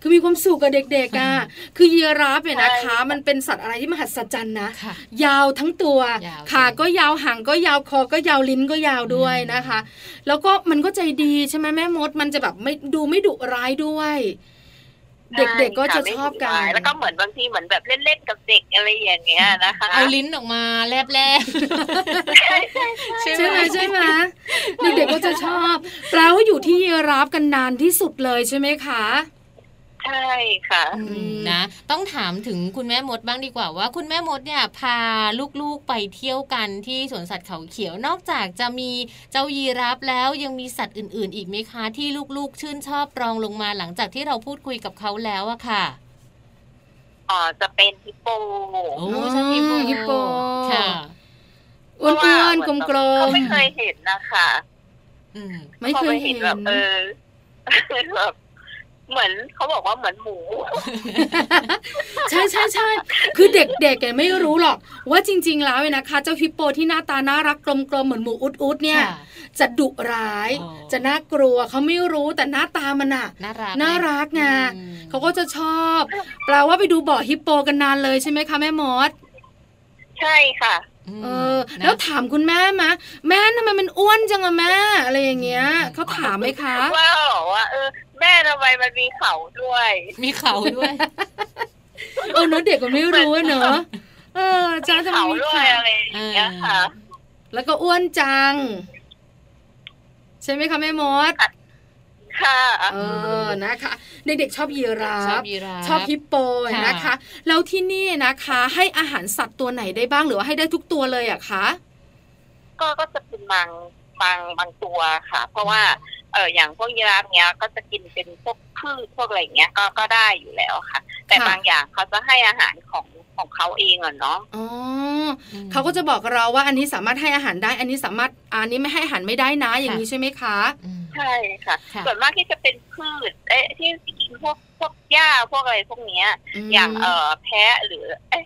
คือมีความสุขกับเด็กๆอะ คือยีราฟเนี่ยนะคะใช่ค่ะมันเป็นสัตว์อะไรที่มหัศจรรย์นะค่ะยาวทั้งตัวยาวขาจริงก็ยาวหางก็ยาวคอก็ยาวลิ้นก็ยาวด้วยอืมนะคะ แล้วก็มันก็ใจดีใช่ไหมแม่มด มันจะแบบไม่ดูไม่ดุร้ายด้วย เด็กๆก็จะใช่ชอบกันไม่ดุร้ายแล้วก็เหมือนบางทีเหมือนแบบเล่นๆกับเด็กอะไรอย่างเงี้ยนะคะเอาลิ้นออกมาแลบแลบใช่ใช่ใช่ใช่ไหไหมมใช่ไหมเด็กๆก็จะชอบแปลว่าอยู่ที่ยีราฟกันนานที่สุดเลยใช่ไหมคะ ใช่ค่ะอืมนะต้องถามถึงคุณแม่มดบ้างดีกว่าว่า คุณแม่มดเนี่ยพาลูกๆไปเที่ยวกันที่สวนสัตว์เขาเขียวนอกจากจะมีเจ้ายีราฟแล้วยังมีสัตว์อื่น ๆ อีกไหมคะ ที่ลูกๆ ชื่นชอบรองลงมาหลังจากที่เราพูดคุยกับเขาแล้วอะค่ะอ๋อจะเป็นฮิปโปโอ้อ๋อชอบฮิปโปฮิปโปค่ะอ้วนๆกลมเขาๆไม่เคยเห็นนะคะอืมไม่เคยเห็นแบบเออแบบ เหมือนเขาบอกว่าเหมือนหมู ใช่ใช่ใช่คือเด็กๆแกไม่รู้หรอก ว่าจริง ๆ แล้วเนี่ยนะคะ เจ้าฮิปโปที่หน้าตาน่ารักกลมๆเหมือนหมูอุดๆเนี่ยค่ะจะดุร้ายอ๋อจะน่ากลัวเขาไม่รู้แต่หน้าตามันอะน่ารักน่ารักไงอืมเขาก็จะชอบแปลว่าไปดูบ่อฮิปโปกันนานเลยใช่ไหมคะแม่มด ใช่ค่ะม เออนะแล้วถามคุณแม่มะแม่ทำไมมันอ้วนจังอะแม่อะไรอย่างเงี้ยเขาถามไหมคะว่าบอกว่าเออ แม่ทำไมมันมีเขาด้วย มีเขาด้วยเออเนอะเด็กก็ไม่รู้อะเนอะเออจ้ามีทำไมเขามีด้วขายอะไรอย่างเงี้ยค่ะ แล้วก็อ้วนจัง ใช่ไหมคะแม่มด ค่ะ เออนะคะเด็กๆชอบยีราชอบฟยีราฟชอบฮิปโปค่ะนะคะ แล้วที่นี่นะคะ ให้อาหารสัตว์ตัวไหนได้บ้างหรือว่าให้ได้ทุกตัวเลยอะคะก็ก็จะเป็นบางบางบางตัวค่ะ เพราะว่าเอออย่างพวกยีราฟเนี้ยก็จะกินเป็นพวกพืชพวกอะไรเงี้ยก็ก็ได้อยู่แล้วค่ะ แต่ค่ะบางอย่างเขาจะให้อาหารของของเขาเองอะเนาะอ๋ออืมเขาก็จะบอกเราว่าอันนี้สามารถให้อาหารได้ อันนี้สามารถอันนี้ไม่ให้อาหารไม่ได้นะอย่างนี้ใช่ไหมคะอืม ใช่ค่ะ ค่ะส่วนมากที่จะเป็นพืช เอ๊ะที่กินพวกพวกหญ้าพวกอะไรพวกเนี้ย มอย่างเออแพะหรือ เอ๊ะ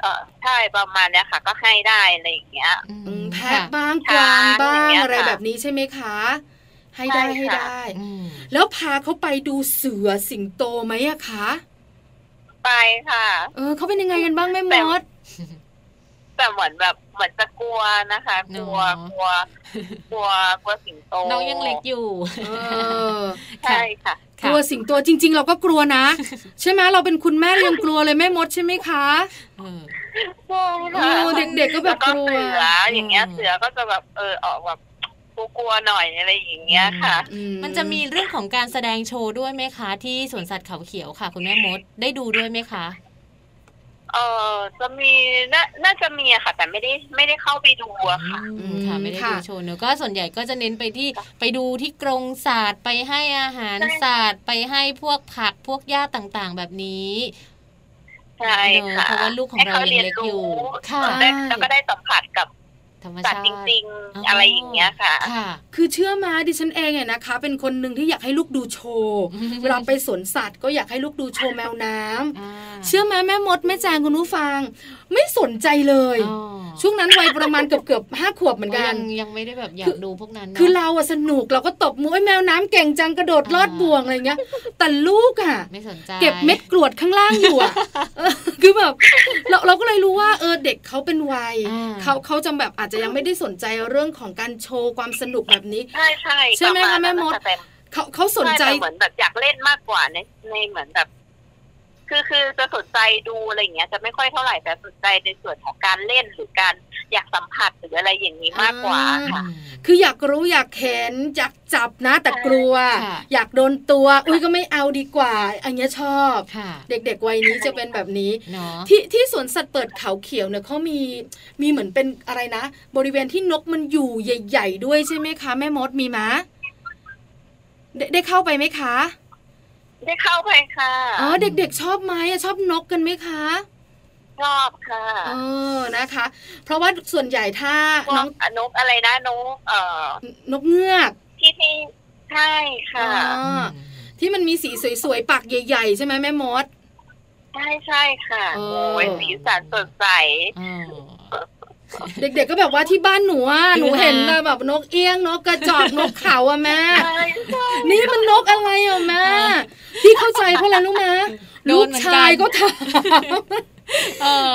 เออใช่ประมาณเนี้ยค่ะ ก็ให้ได้อะไรอย่างเงี้ย อืมแพะค่ะบ้างกช้างวางบ้าอย่างงเงี้ยอะไรค่ะแบบนี้ใช่ไหมคะ ให้ได้ใช่ให้ค่ะ ได้ อืมแล้วพาเขาไปดูเสือสิงโตไหมอะคะ ไปค่ะ เออเขาเป็นยังไงกันบ้างแม่มแต่ ด แต่เหมือนแบบเหมือนจะกลัวนะคะ กลัวเนอะกลัว กลัวกลัวสิงโตน้องยังเล็กอยู่เออใช่ค่ะกลัวสิงโตจริง ๆ เราก็กลัวนะ ใช่ไหมเราเป็นคุณแม่เรายังกลัวเลยแม่มดใช่ไหมคะเออใช่ค่ะเออเด็กๆก็แบบล้วก็กลัวเสืออย่างเงี้ยอืมเสือก็จะแบบเออออกแบบกลัวๆหน่อยอะไรอย่างเงี้ยค่ะอืมันจะมีเรื่องของการแสดงโชว์ด้วยไหมคะ ที่สวนสัตว์เขาเขียวค่ะ คุณแม่มดได้ดูด้วยไหมคะ เออจะมีน่าน่าจะมีอะค่ะ แต่ไม่ได้ไม่ได้เข้าไปดูอะค่ะ อืมค่ะไม่ได้ดูโชว์เนอะก็ส่วนใหญ่ก็จะเน้นไปที่ไปดูที่กรงศาสตร์ไปให้อาหารใช่ ศาสตร์ไปให้พวกผักพวกหญ้าต่างๆ แบบนี้ ใช่ค่ะเพราะว่าลูกของเรายังเล็กอยู่ค่ะค่ะ ได้แล้วก็ได้สัมผัสกับธรรม สัตชาว์ติจริงๆ อะไรอย่างเงี้ยค่ะค่ะ คือเชื่อมาดิฉันเองเนี่ยนะคะ เป็นคนหนึ่งที่อยากให้ลูกดูโชว์เวลาไปสวนสัตว์ก็อยากให้ลูกดูโชว์แมวน้ำอ่าเชื่อไหมแม่มดแม่แจงคุณผู้ฟังไม่สนใจเลยอ๋อช่วงนั้นวัยประมาณเกือบเกือบห้าขวบเหมือนกัน ยังยังไม่ได้แบบอยาคืกอดูพวกนั้นเนอะคือเราอะสนุกเราก็ตบมือไอ้แมวน้ำเก่งจังกระโดดลอดบ่วงอะไรเงี้ย แต่ลูกอะไม่สนใจเก็บเม็ดกรวดข้างล่างอยู่อะเออคือแบบเราเราก็เลยรู้ว่าเออเด็กเขาเป็นวัยอ่าเขาเขาจะแบบอาจจะยังไม่ได้สนใจเรื่องของการโชว์ความสนุกแบบนี้ ใช่ใช่ใช่ไหมปรคะณแม่นั้นมดนะคะแต่เขาเขาสนใจช่แต่เหมือนแบบอยากเล่นมากกว่าในในเหมือนแบบ คือคือจะสนใจดูอะไรอย่างเงี้ยจะไม่ค่อยเท่าไหร่แต่สนใจในส่วนของการเล่นหรือการอยากสัมผัสหรืออะไรอย่างนี้มากกว่าค่ะ คืออยากรู้อยากเห็นอยากจับนะแต่กลัวค่ะอยากโดนตัวอุ้ยก็ไม่เอาดีกว่า อันเนี้ยชอบค่ะเด็กๆวัยนี้จะเป็นแบบนี้เนาะที่ที่สวนสัตว์เปิดเขาเขียวเนี่ยเขามีมีเหมือนเป็นอะไรนะ บริเวณที่นกมันอยู่ใหญ่ ๆ ด้วยใช่ไหมคะ แม่มดมีมะได้ได้เข้าไปไหมคะ ได้เข้าไปค่ะ อ๋อ เด็กๆ ชอบไหมอะชอบนกกันไหมคะ ชอบค่ะ เออ นะคะ เพราะว่าส่วนใหญ่ถ้าพวน้อกงนกอะไรนะนกเอ่อนกเงือก ที่ที่ใช่ค่ะอ๋อที่มันมีสีสวยๆ ปากใหญ่ๆ ใช่ไหมแม่มด ใช่ใช่ค่ะเออโอ้ยสีสันสดใสอ๋อ เด็กๆก็แบบว่าที่บ้านหนูอะหนูเห็นนะแบบนกเอี้ยงนกกระจอกนกเขาอะแม่ใช่ใช่นี่มันนกอะไรอะแม่พี่เข้าใจเพราะอะไรรู้ไหมโดลูนกเหมือนกันชายก็ถามเออ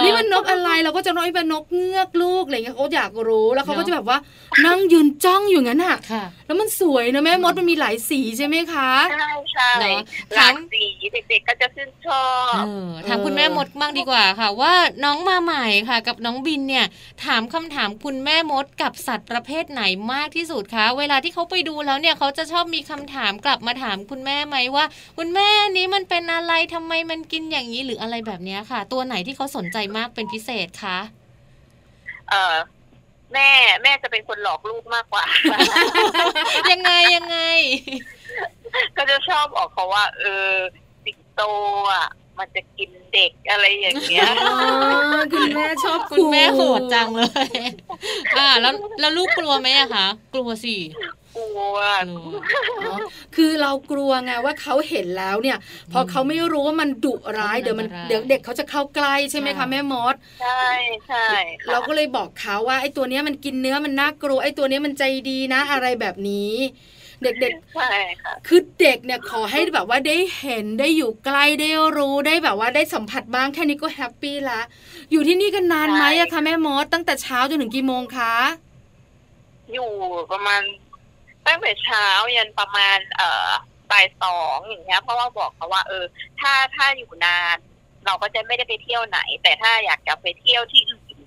นี่มันนกอะไรเราก็จะน้อยเป็นนกเงือกลูกอะไรเงี้ยเขาอยากรู้แล้วเขาก็เนอะจะแบบว่านั่งยืนจ้องอยู่งั้นอะค่ะ แล้วมันสวยนะแม่มดมันมีหลายสีใช่ไหมคะใช่ใช่เนอะหลากสีเด็กๆก็จะชื่นชอบเออถามคุณแม่มดบ้างดีกว่าค่ะ ว่าน้องมาใหม่ค่ะ กับน้องบินเนี่ย ถามคำถามคุณแม่มดกับสัตว์ประเภทไหนมากที่สุดคะเวลาที่เขาไปดูแล้วเนี่ยเขาจะชอบมีคำถามกลับมาถามคุณแม่ไหมว่า คุณแม่นี้มันเป็นอะไรทำไมมันกินอย่างนี้หรืออะไรแบบเนี้ยค่ะ ตัวไหนที่เขาสนใจมากเป็นพิเศษคะ เออแม่แม่จะเป็นคนหลอกลูกมากกว่า ยังไงยังไง ก็จะชอบออกเขาว่า เออสิงโตอะมันจะกินเด็กอะไรอย่างเงี้ยอ๋อคุณแม่ชอบคุณแม่โหดจังขู่เลย อ่า แล้วแล้วลูกกลัวไหมอะคะกลัวสิ กลัวกลัวอ๋อคือเรากลัวไงว่าเขาเห็นแล้วเนี่ย พอเขาไม่รู้ว่ามันดุร้ายเดี๋ยวมันเดี๋ยวเด็กเขาจะเข้าใกล้ใช่ไหมคะแม่มด ใช่ใช่ค่ะเราก็เลยบอกเขาว่าไอ้ตัวเนี้ยมันกินเนื้อมันน่ากลัวไอ้ตัวเนี้ยมันใจดีนะอะไรแบบนี้เด็กใช่ค่ะๆคือเด็กเนี่ยขอให้แบบว่าได้เห็นได้อยู่ใกล้ได้รู้ได้แบบว่าได้สัมผัสบ้างแค่นี้ก็ happy ละ อยู่ที่นี่กันนานไหมอะคะแม่มดตั้งแต่เช้าจนถึงกี่โมงคะ อยู่ประมาณ ตั้งแต่เช้ายันประมาณ เอ่อบ่ายสองอย่างเงี้ยเพราะว่าบอกเขาว่า เออ ถ้าถ้าอยู่นาน เราก็จะไม่ได้ไปเที่ยวไหน แต่ถ้าอยากจะไปเที่ยวที่อื่น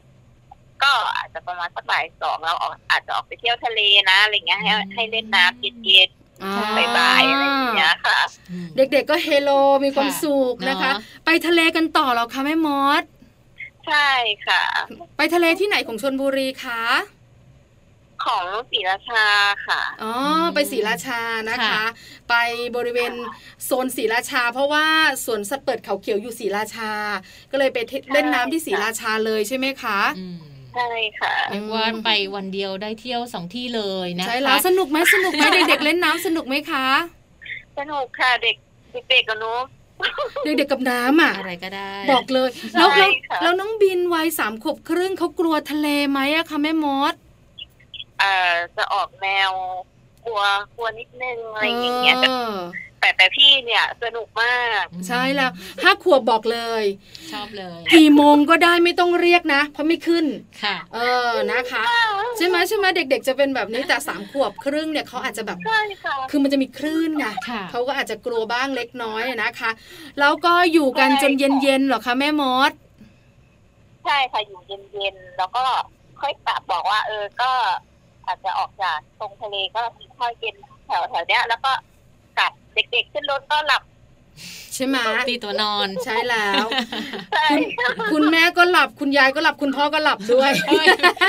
ก็อาจจะประมาณสักบ่ายสองเราออกอาจจะออกไปเที่ยวทะเลนะอะไรเงี้ยให้ให้เล่นน้ำเย็นอ่าบ่ายๆอะไรอย่างเงี้ยค่ะอืมเด็กๆก็เฮโลมีความค่ะสุขนะคะเนอะไปทะเลกันต่อเหรอคะแม่มดใช่ค่ะ ไปทะเลที่ไหนของชนบุรีคะ ของศรีราชาค่ะ อ๋อมไปศรีราชานะคะค่ะไปบริเวณโซนศรีราชา เพราะว่าสวนสัตว์เปิดเขาเขียวอยู่ศรีราชา ก็เลยไปเทเล่นน้ำที่ศรีราชาเลยใช่ไหมคะอืมใช่ค่ะเรียกว่าไปวันเดียวได้เที่ยวสองที่เลยนะคะใช่แล้วสนุกไหมสนุกไหมเด็กๆเล่นน้ำสนุกไหมคะ สนุกค่ะเด็กเด็กๆกับหนูเด็กๆกับน้ำอะอะไรก็ได้ บอกเลย แล้วแล้วค่ะแล้วน้องบินวัยสามขวบครึ่งเขากลัวทะเลไหมอะคะแม่มด เอ่อจะออกแนวกลัวกลัวนิดนึงอะไรอย่างเงี้ยแต่เออแต่แต่พี่เนี่ยสนุกมาก ใช่แล้วห้าขวบบอกเลย ชอบเลย กี่โมงก็ได้ไม่ต้องเรียกนะ เพราะไม่ขึ้นค่ะ เออนะคะ ใช่ไหมใช่ไหมเด็ก ๆ จะเป็นแบบนี้แต่สามขวบครึ่งเนี่ยเขาอาจจะแบบใช่ค่ะคือมันจะมีคลื่นไงค่ะเขาก็อาจจะกลัวบ้างเล็กน้อยนะคะ แล้วก็อยู่กันจนเย็นๆเหรอคะแม่มดใช่ค่ะอยู่เย็นๆแล้วก็ค่อยกลับบอกว่า เออก็ อาจจะออกจากตรงทะเลก็ค่อยเย็นแถวแถวๆเนี้ย แล้วก็กลับเด็กๆขึ้นรถก็หลับ ใช่ไหมตีตัวนอนใช่แล้วใช่คุณคุณแม่ก็หลับคุณยายก็หลับคุณพ่อก็หลับด้วยเฮ้ย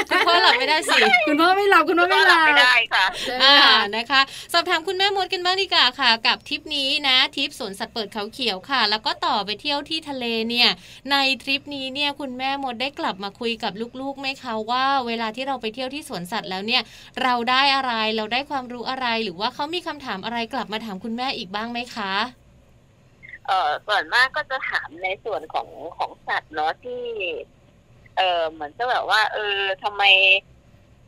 คุณพ่อหลับไม่ได้สิคุณพ่อไม่หลับคุณพ่อก็ไม่หหลัลับบไม่ได้ค่ะใช่ไหมอ่าคะนะคะ สอบถามคุณแม่มดกันบ้างดีกว่าค่ะ กับทริปนี้นะทริปสวนสัตว์เปิดเขาเขียวค่ะ แล้วก็ต่อไปเที่ยวที่ทะเลเนี่ย ในทริปนี้เนี่ยคุณแม่มดได้กลับมาคุยกับลูกๆไหมคะว่า เวลาที่เราไปเที่ยวที่สวนสัตว์แล้วเนี่ย เราได้อะไรเราได้ความรู้อะไรหรือว่าเขามีคำถามอะไรกลับมาถามคุณแม่อีกบ้างไหมคะ เอ่อส่วนมากก็จะถามในส่วนของของสัตว์เนาะที่ เออเหมือนจะแบบว่า เออทำไม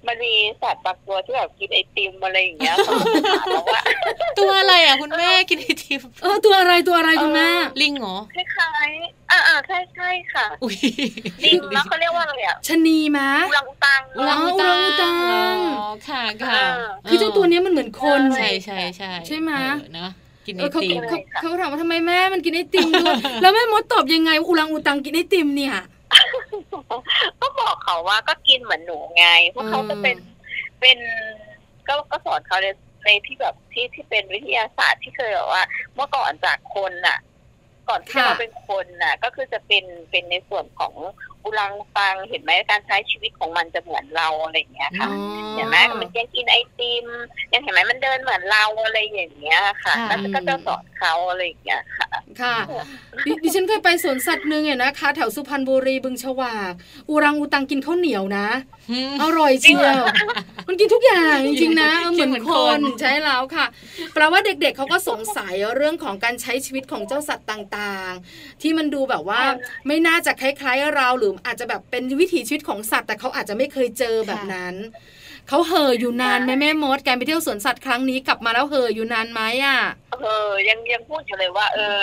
มันมีสัตว์บางตัวที่แบบกินไอติมอะไรอย่างเงี้ยเขาก็ถามเราว่า ตัวอะไรอะคุณแม่กินไอติมเออตัวอะไรตัวอะไรคุณแม่ลิงเหรอคล้ายๆอ่าอ่าใช่ใช่ค่ะอุ้ยลิงแล้วเขาเรียกว่าอะไรอะชะนีมะอุลังอุตังอุลังอุอุลังอุตัตังงอ๋อค่ะค่ะเออคือเจ้าตัวเนี้ยมันเหมือนคนใช่ใช่ใช่ใช่ไหมเออเนอะ กินไอเออเขาติมเขาเขาถามว่าทำไมแม่มันกินไอติมด้วยแล้วแม่มดตอบยังไงว่าอุลังอุตังกินไอติมเนี่ยก็บอกเขาว่าก็กินเหมือนหนูไงเพราะเขาจะเป็นเป็นก็ก็สอนเขาในในที่แบบที่ที่เป็นวิทยาศาสตร์ที่เคยแบบว่า เมื่อก่อนจากคนน่ะ ก่อนที่ค่ะเราเป็นคนน่ะ ก็คือจะเป็นเป็นในส่วนของอุลังฟังเห็นไหมการใช้ชีวิตของมันจะเหมือนเราอะไรอย่างเงี้ยค่ะอ๋อเห็นไหมมันยังกินไอติมยังเห็นไหมมันเดินเหมือนเราอะไรอย่างเงี้ยค่ะค่ะแล้วก็จะสอนเขาอะไรอย่างเงี้ยค่ะ ค่ะดิดิฉันเคยไปสวนสัตว์หนึ่งเนี่ยนะคะ แถวสุพรรณบุรีบึงฉวากอุรังอุตังกินข้าวเหนียวนะอืมอร่อยเชียวมันกินทุกอย่างจริงๆนะเออเหมือนเหมือนคคนนใช่แล้วค่ะแปลว่าเด็กๆเขาก็สงสัยเรื่องของการใช้ชีวิตของเจ้าสัตว์ต่างๆ ที่มันดูแบบว่าไม่น่าจะคล้ายๆเราหรืออาจจะแบบเป็นวิถีชีวิตของสัตว์ แต่เขาอาจจะไม่เคยเจอแบบนั้นเขาเห่ออยู่นานไหมแม่มดการไปเที่ยวสวนสัตว์ครั้งนี้กลับมาแล้วเห่ออยู่นานไหมอะเออยังยังพูดอยู่เลยว่า เออ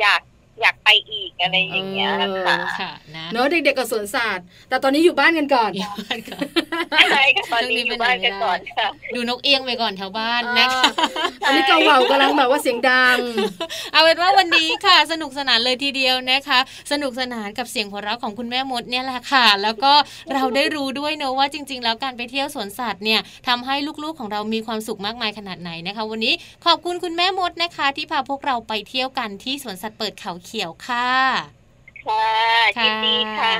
อยากอยากไปอีกอะไรอย่างเงี้ยค่ะค่ะนะเนอะเด็กๆกับสวนสัตว์แต่ตอนนี้อยู่บ้านกันก่อนอยู่บ้านก่อน ใช่ค่ะตอนนี้อยู่บ้านกันก่อนค่ะดูนกเอียงไปก่อนแถวบ้านนะคะอันนี้เกาเหว่ากำลังแบบว่าเสียงดัง เอาเป็นว่าวันนี้ค่ะ สนุกสนานเลยทีเดียวนะคะ สนุกสนานกับเสียงหัวเราะของคุณแม่มดเนี่ยแหละค่ะ แล้วก็เราได้รู้ด้วยเนอะว่าจริง ๆ แล้วการไปเที่ยวสวนสัตว์เนี่ยทำให้ลูกๆของเรามีความสุขมากมายขนาดไหนนะคะ วันนี้ขอบคุณคุณแม่มดนะคะ ที่พาพวกเราไปเที่ยวกันที่สวนสัตว์เปิดเขาเขียวค่ะ ค่ะยินดีค่ะ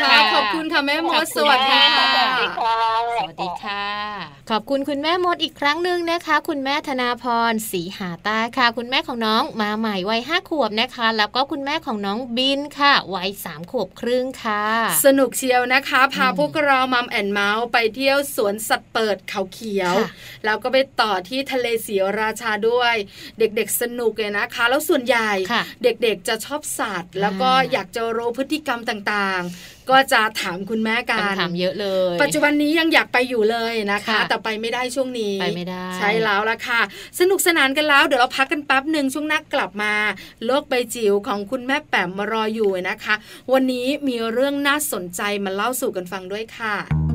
ค่ะ ค่ะ ขอบคุณค่ะแม่มขอบดคุณสวัสดีค่ะค่ะ สวัสดีค่ะ สวัสดีค่ะ ขอบคุณคุณแม่มดอีกครั้งหนึ่งนะคะ คุณแม่ธนาพรศรีหาตาค่ะ คุณแม่ของน้องมาใหม่วัยห้าขวบนะคะ แล้วก็คุณแม่ของน้องบินค่ะ วัยสามขวบครึ่งค่ะ สนุกเชียวนะคะ พาอืมพวกเรามัมแอนเมาส์ไปเที่ยวสวนสัตว์เปิดเขาเขียวค่ะแล้วก็ไปต่อที่ทะเลสีราชาด้วย เด็กๆสนุกเลยนะคะ แล้วส่วนใหญ่ค่ะเด็กๆจะชอบสัตว์ แล้วก็อ่าอยากจะรู้พฤติกรรมต่างๆ ก็จะถามคุณแม่กันคำถามเยอะเลย ปัจจุบันนี้ยังอยากไปอยู่เลยนะคะค่ะแต่ไปไม่ได้ช่วงนี้ ไปไม่ได้ ใช่แล้วละค่ะ สนุกสนานกันแล้ว เดี๋ยวเราพักกันแป๊บหนึ่งช่วงหนักกลับมา โลกใบจิ๋วของคุณแม่แป๋มมารออยู่นะคะ วันนี้มีเรื่องน่าสนใจมาเล่าสู่กันฟังด้วยค่ะ「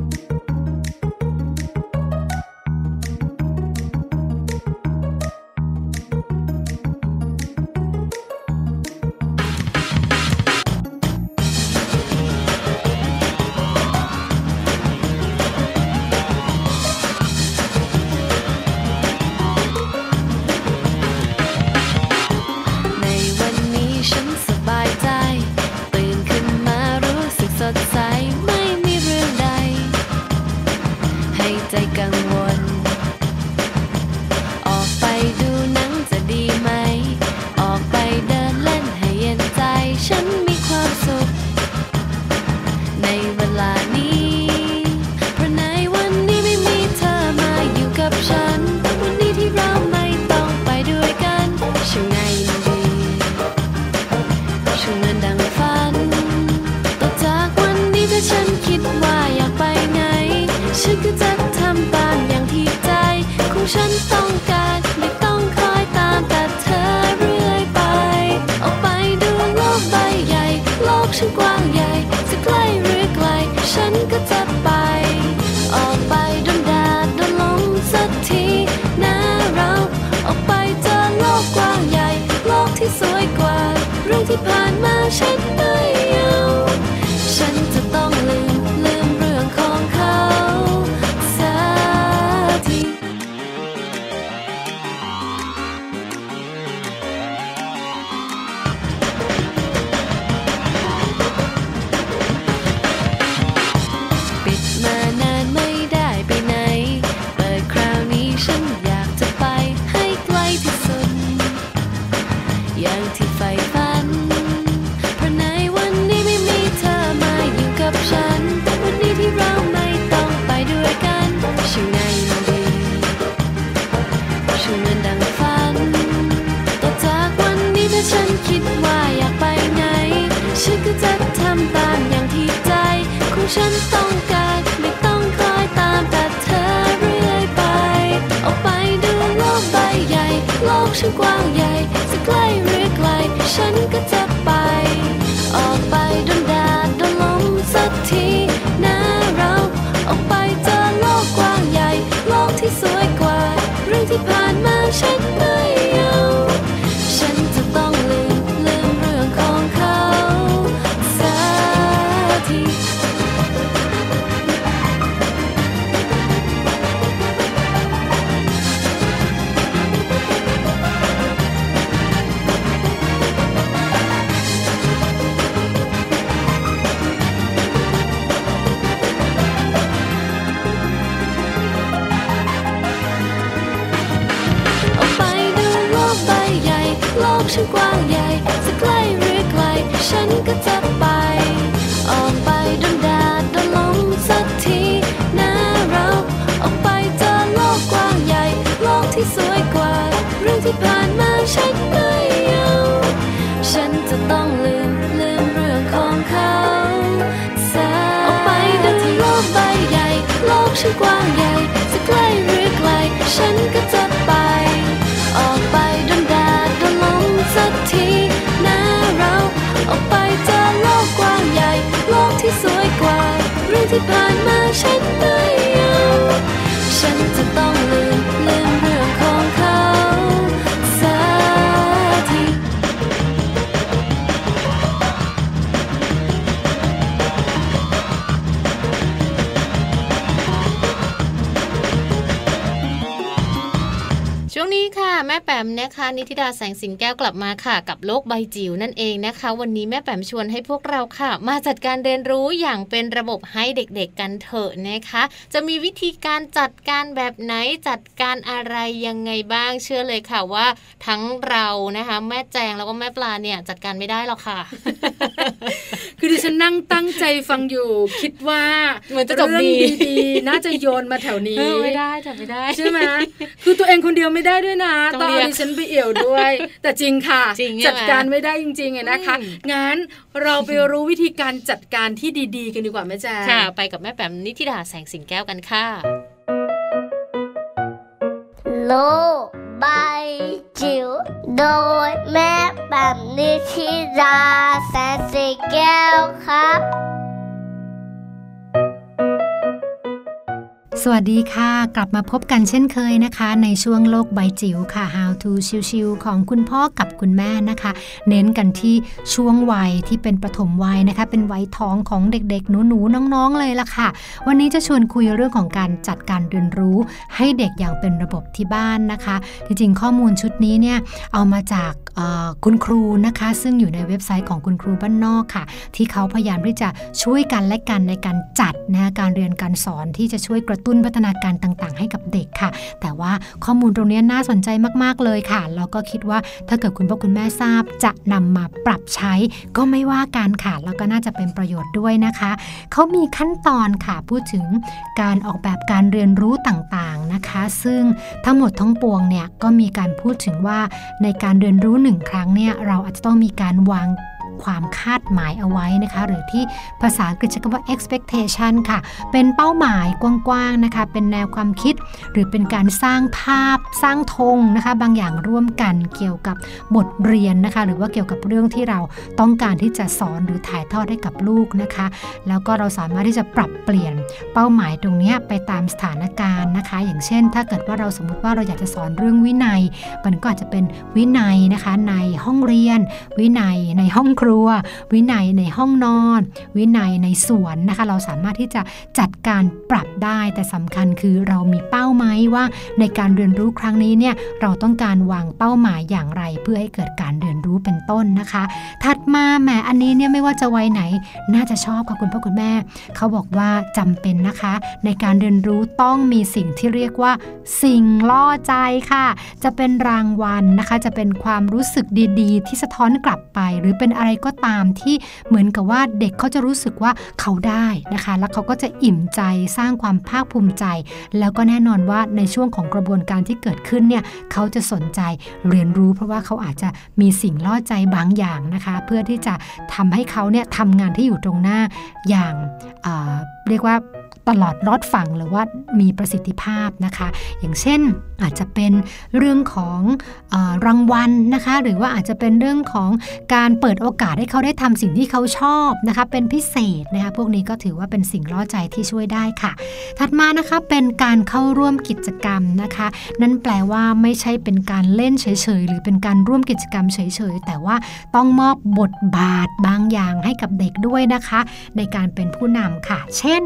นี้ค่ะแม่แปมนะคะนิติดาแสงสิงแก้วกลับมาค่ะ กับโลกใบจิ๋วนั่นเองนะคะ วันนี้แม่แปมชวนให้พวกเราค่ะ มาจัดการเรียนรู้อย่างเป็นระบบให้เด็กๆกันเถอะนะคะ จะมีวิธีการจัดการแบบไหนจัดการอะไรยังไงบ้างเชื่อเลยค่ะว่า ทั้งเรานะคะ แม่แจงแล้วก็แม่ปลาเนี่ยจัดการไม่ได้หรอกค่ะ คือดิฉันนั่งตั้งใจฟังอยู่ คิดว่าเหมือนจะจบดีเรื่องดีๆน่าจะโยนมาแถวนี้เออไม่ได้จัดไม่ได้ใช่ไหมคือตัวเองคนเดียวไม่ได้ด้วยนะต้ต้อองงเรียเอากดิฉันไปเอี่ยวด้วย แต่จริงค่ะจริงใช่ไหมจัดการไม่ได้จริงๆอะนะคะอืมงั้นเราไปรู้วิธีการจัดการที่ดีๆ กันดีกว่าแม่แจ๊ค่ะ ไปกับแม่แปมนิติดาแสงสิงแก้วกันค่ะ โลกใบจิ๋วโดยแม่แบบนิชิราแสนสีแก้วครับ สวัสดีค่ะ กลับมาพบกันเช่นเคยนะคะ ในช่วงโลกใบจิ๋วค่ะ How to ชิวๆของคุณพ่อกับคุณแม่นะคะ เน้นกันที่ช่วงวัยที่เป็นประถมวัยนะคะ เป็นวัยท้องของเด็กๆ หนูๆ น้องๆ เลยล่ะค่ะ วันนี้จะชวนคุยเรื่องของการจัดการเรียนรู้ ให้เด็กอย่างเป็นระบบที่บ้านนะคะ จริงๆ ข้อมูลชุดนี้เนี่ยเอามาจากคุณครูนะคะ ซึ่งอยู่ในเว็บไซต์ของคุณครูบ้านนอกค่ะ ที่เขาพยายามที่จะช่วยกันและกันในการจัดนะการเรียนการสอนที่จะช่วยกระตุ้นพัฒนาการต่างๆ ให้กับเด็กค่ะ แต่ว่าข้อมูลตรงนี้น่าสนใจมากๆเลยค่ะแล้วก็คิดว่าถ้าเกิดคุณพ่อคุณแม่ทราบ จะนำมาปรับใช้ก็ไม่ว่ากันค่ะแล้วก็น่าจะเป็นประโยชน์ด้วยนะคะเขามีขั้นตอนค่ะพูดถึงการออกแบบการเรียนรู้ต่างๆนะคะ ซึ่งทั้งหมดทั้งปวงเนี่ยก็มีการพูดถึงว่าในการเรียนรู้หนึ่งครั้งเนี่ยเราอาจจะต้องมีการวาง ความคาดหมายเอาไว้นะคะ หรือที่ภาษาอังกฤษใช้คำว่า expectation ค่ะ เป็นเป้าหมายกว้างๆนะคะ เป็นแนวความคิด หรือเป็นการสร้างภาพสร้างธงนะคะ บางอย่างร่วมกันเกี่ยวกับบทเรียนนะคะ หรือว่าเกี่ยวกับเรื่องที่เราต้องการที่จะสอนหรือถ่ายทอดให้กับลูกนะคะ แล้วก็เราสามารถที่จะปรับเปลี่ยนเป้าหมายตรงนี้ไปตามสถานการณ์นะคะ อย่างเช่น ถ้าเกิดว่าเราสมมติว่าเราอยากจะสอนเรื่องวินัย มันก็อาจจะเป็นวินัยนะคะในห้องเรียน วินัยในห้องครัว วินัยในห้องนอน วินัยในสวนนะคะ เราสามารถที่จะจัดการปรับได้ แต่สำคัญคือเรามีเป้าไหมว่า ในการเรียนรู้ครั้งนี้เนี่ยเราต้องการวางเป้าหมายอย่างไร เพื่อให้เกิดการเรียนรู้เป็นต้นนะคะ ถัดมาแหมอันนี้เนี่ยไม่ว่าจะวัยไหนน่าจะชอบค่ะคุณพ่อคุณแม่ เขาบอกว่าจำเป็นนะคะ ในการเรียนรู้ต้องมีสิ่งที่เรียกว่า สิ่งล่อใจค่ะ จะเป็นรางวัลนะคะ จะเป็นความรู้สึกดี ๆ ที่สะท้อนกลับไป หรือเป็นอะไรก็ตามที่เหมือนกับว่าเด็กเขาจะรู้สึกว่าเขาได้นะคะ แล้วเขาก็จะอิ่มใจสร้างความภาคภูมิใจ แล้วก็แน่นอนว่าในช่วงของกระบวนการที่เกิดขึ้นเนี่ยเขาจะสนใจเรียนรู้ เพราะว่าเขาอาจจะมีสิ่งล่อใจบางอย่างนะคะ เพื่อที่จะทำให้เขาเนี่ยทำงานที่อยู่ตรงหน้าอย่างเรียกว่าตลอดรอดฝั่งหรือว่ามีประสิทธิภาพนะคะ อย่างเช่นอาจจะเป็นเรื่องของอรางวัลนะคะ หรือว่าอาจจะเป็นเรื่องของการเปิดโอกาสให้เขาได้ทำสิ่งที่เขาชอบนะคะ เป็นพิเศษนะคะพวกนี้ก็ถือว่าเป็นสิ่งล่อใจที่ช่วยได้ค่ะ ถัดมานะคะเป็นการเข้าร่วมกิจกรรมนะคะ นั่นแปลว่าไม่ใช่เป็นการเล่นเฉยๆหรือเป็นการร่วมกิจกรรมเฉยๆแต่ว่าต้องมอบบทบาทบางอย่างให้กับเด็กด้วยนะคะ ในการเป็นผู้นำค่ะ เช่ช่น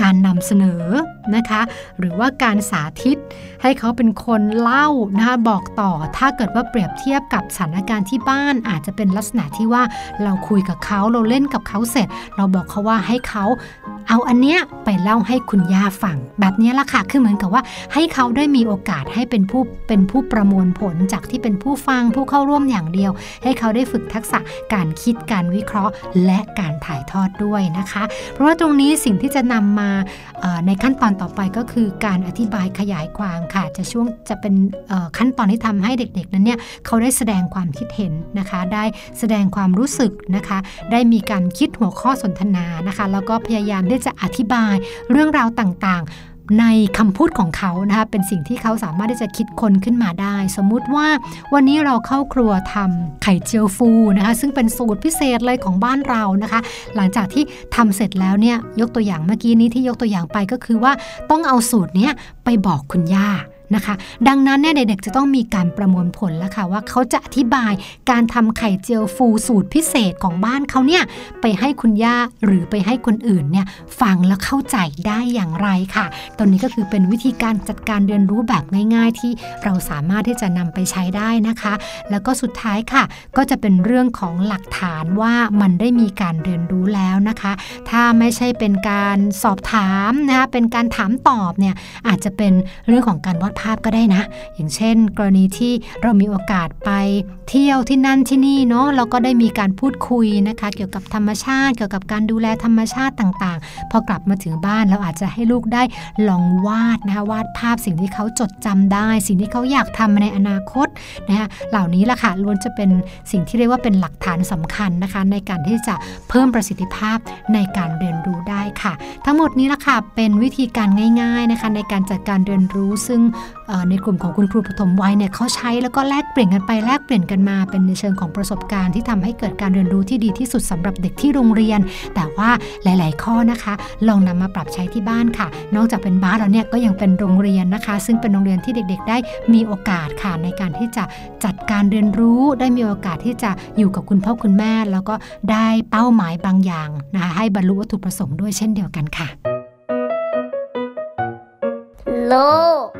การนำเสนอนะคะ หรือว่าการสาธิต ให้เขาเป็นคนเล่านะคะบอกต่อถ้าเกิดว่าเปรียบเทียบกับสถานการณ์ที่บ้านอาจจะเป็นลักษณะที่ว่าเราคุยกับเขาเราเล่นกับเขาเสร็จ เราบอกเขาว่าให้เขาเอาอันเนี้ยไปเล่าให้คุณย่าฟังแบบนี้ละค่ะคือเหมือนกับว่าให้เขาได้มีโอกาสให้เป็นผู้เป็นผู้ประมวลผลจากที่เป็นผู้ฟังผู้เข้าร่วมอย่างเดียว ให้เขาได้ฝึกทักษะการคิดการวิเคราะห์ และการถ่ายทอดด้วยนะคะ เพราะว่าตรงนี้สิ่งที่จะนำมาในขั้นตอนต่อไปก็คือการอธิบายขยายความค่ะ จะช่วงจะเป็นขั้นตอนที่ทำให้เด็กๆนั้นเนี่ยเขาได้แสดงความคิดเห็นนะคะ ได้แสดงความรู้สึกนะคะ ได้มีการคิดหัวข้อสนทนานะคะ แล้วก็พยายามที่จะอธิบายเรื่องราวต่างๆ ในคำพูดของเขานะคะเป็นสิ่งที่เขาสามารถที่จะคิดคนขึ้นมาได้ สมมุติว่าวันนี้เราเข้าครัวทำไข่เจียวฟูนะคะซึ่งเป็นสูตรพิเศษเลยของบ้านเรานะคะ หลังจากที่ทำเสร็จแล้วเนี่ยยกตัวอย่างเมื่อกี้นี้ที่ยกตัวอย่างไปก็คือว่าต้องเอาสูตรเนี้ยไปบอกคุณย่า นะคะ ดังนั้นเนี่ยเด็กๆจะต้องมีการประมวลผลแล้วค่ะว่าเขาจะอธิบายการทำไข่เจียวฟูสูตรพิเศษของบ้านเขาเนี่ยไปให้คุณย่าหรือไปให้คนอื่นเนี่ยฟังแล้วเข้าใจได้อย่างไรค่ะตรงนี้ก็คือเป็นวิธีการจัดการเรียนรู้แบบง่าย ๆ ที่เราสามารถที่จะนำไปใช้ได้นะคะ แล้วก็สุดท้ายค่ะ ก็จะเป็นเรื่องของหลักฐานว่ามันได้มีการเรียนรู้แล้วนะคะ ถ้าไม่ใช่เป็นการสอบถามนะคะเป็นการถามตอบเนี่ยอาจจะเป็นเรื่องของการวาดภาพก็ได้นะ อย่างเช่น กรณีที่เรามีโอกาสไปเที่ยวที่นั่นที่นี่เนาะเราก็ได้มีการพูดคุยนะคะ เกี่ยวกับธรรมชาติ เกี่ยวกับการดูแลธรรมชาติต่างๆ พอกลับมาถึงบ้านเราอาจจะให้ลูกได้ลองวาดนะคะวาดภาพสิ่งที่เขาจดจำได้ สิ่งที่เขาอยากทำในอนาคตนะคะเหล่านี้ล่ะค่ะล้วนจะเป็นสิ่งที่เรียกว่าเป็นหลักฐานสำคัญนะคะ ในการที่จะเพิ่มประสิทธิภาพในการเรียนรู้ได้ค่ะ ทั้งหมดนี้ล่ะค่ะเป็นวิธีการง่าย ๆนะคะ ในการจัดการเรียนรู้ซึ่งในกลุ่มของคุณครูปฐมวัยเนี่ยเขาใช้แล้วก็แลกเปลี่ยนกันไปแลกเปลี่ยนกันมาเป็นในเชิงของประสบการณ์ที่ทำให้เกิดการเรียนรู้ที่ดีที่สุดสำหรับเด็กที่โรงเรียน แต่ว่าหลาย ๆ ข้อนะคะ ลองนำมาปรับใช้ที่บ้านค่ะ นอกจากเป็นบ้านแล้วเนี่ยก็ยังเป็นโรงเรียนนะคะ ซึ่งเป็นโรงเรียนที่เด็ก ๆ ได้มีโอกาสค่ะในการที่จะจัดการเรียนรู้ได้มีโอกาสที่จะอยู่กับคุณพ่อคุณแม่ แล้วก็ได้เป้าหมายบางอย่างนะคะให้บรรลุวัตถุประสงค์ด้วยเช่นเดียวกันค่ะโลก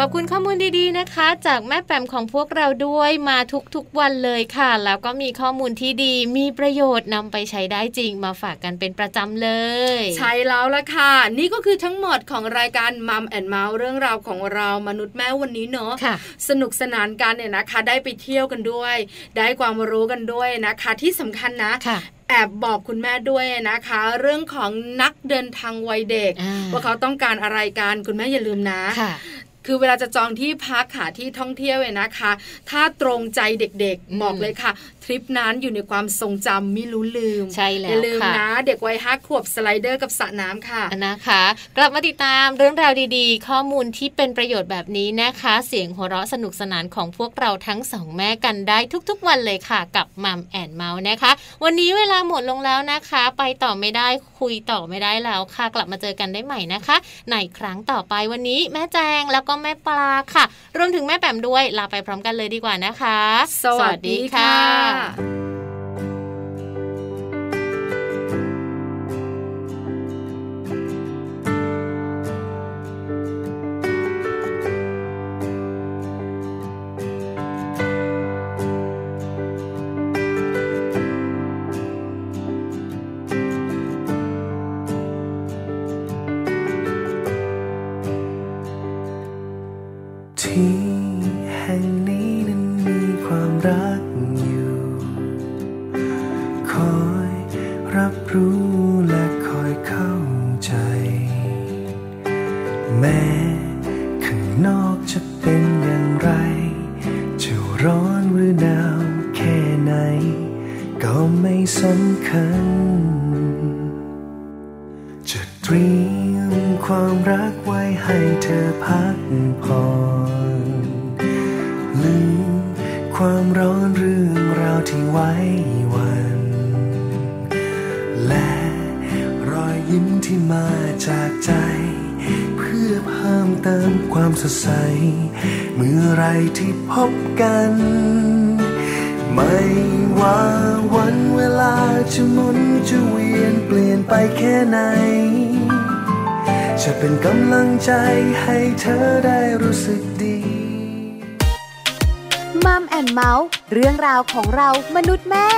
ขอบคุณข้อมูลดีๆนะคะ จากแม่แปมของพวกเราด้วยมาทุกๆวันเลยค่ะ แล้วก็มีข้อมูลที่ดีมีประโยชน์นำไปใช้ได้จริงมาฝากกันเป็นประจำเลย ใช่แล้วละค่ะ นี่ก็คือทั้งหมดของรายการมัมแอนเมาส์เรื่องราวของเรามนุษย์แม่วันนี้เนอะค่ะสนุกสนานกันเนี่ยนะคะ ได้ไปเที่ยวกันด้วย ได้ความรู้กันด้วยนะคะ ที่สำคัญนะค่ะแอบบอกคุณแม่ด้วยนะคะ เรื่องของนักเดินทางวัยเด็กอ่าว่าเขาต้องการอะไรกันคุณแม่อย่าลืมนะค่ะ คือเวลาจะจองที่พักค่ะที่ท่องเที่ยวเนี่ยนะคะ ถ้าตรงใจเด็กอืมๆบอกเลยค่ะท ริปนั้นอยู่ในความทรงจำไม่รู้ลืมใช่แล้วอย่าลืมค่ะนะ เด็กวัยห้าขวบสไลเดอร์กับสระน้ำค่ะนะคะ กลับมาติดตามเรื่องราวดีๆ ข้อมูลที่เป็นประโยชน์แบบนี้นะคะ เสียงหัวเราะสนุกสนานของพวกเราทั้งสองแม่กันได้ทุกๆวันเลยค่ะ กับมัมแอนเมาส์นะคะ วันนี้เวลาหมดลงแล้วนะคะ ไปต่อไม่ได้คุยต่อไม่ได้แล้วค่ะ กลับมาเจอกันได้ใหม่นะคะ ในครั้งต่อไปวันนี้แม่แจงแล้วก็แม่ปลาค่ะ รวมถึงแม่แปมด้วยลาไปพร้อมกันเลยดีกว่านะคะ สวัสดีค่ะที่ เป็นกำลังใจให้เธอได้รู้สึกดีมัมแอนเมาส์เรื่องราวของเรามนุษย์แม่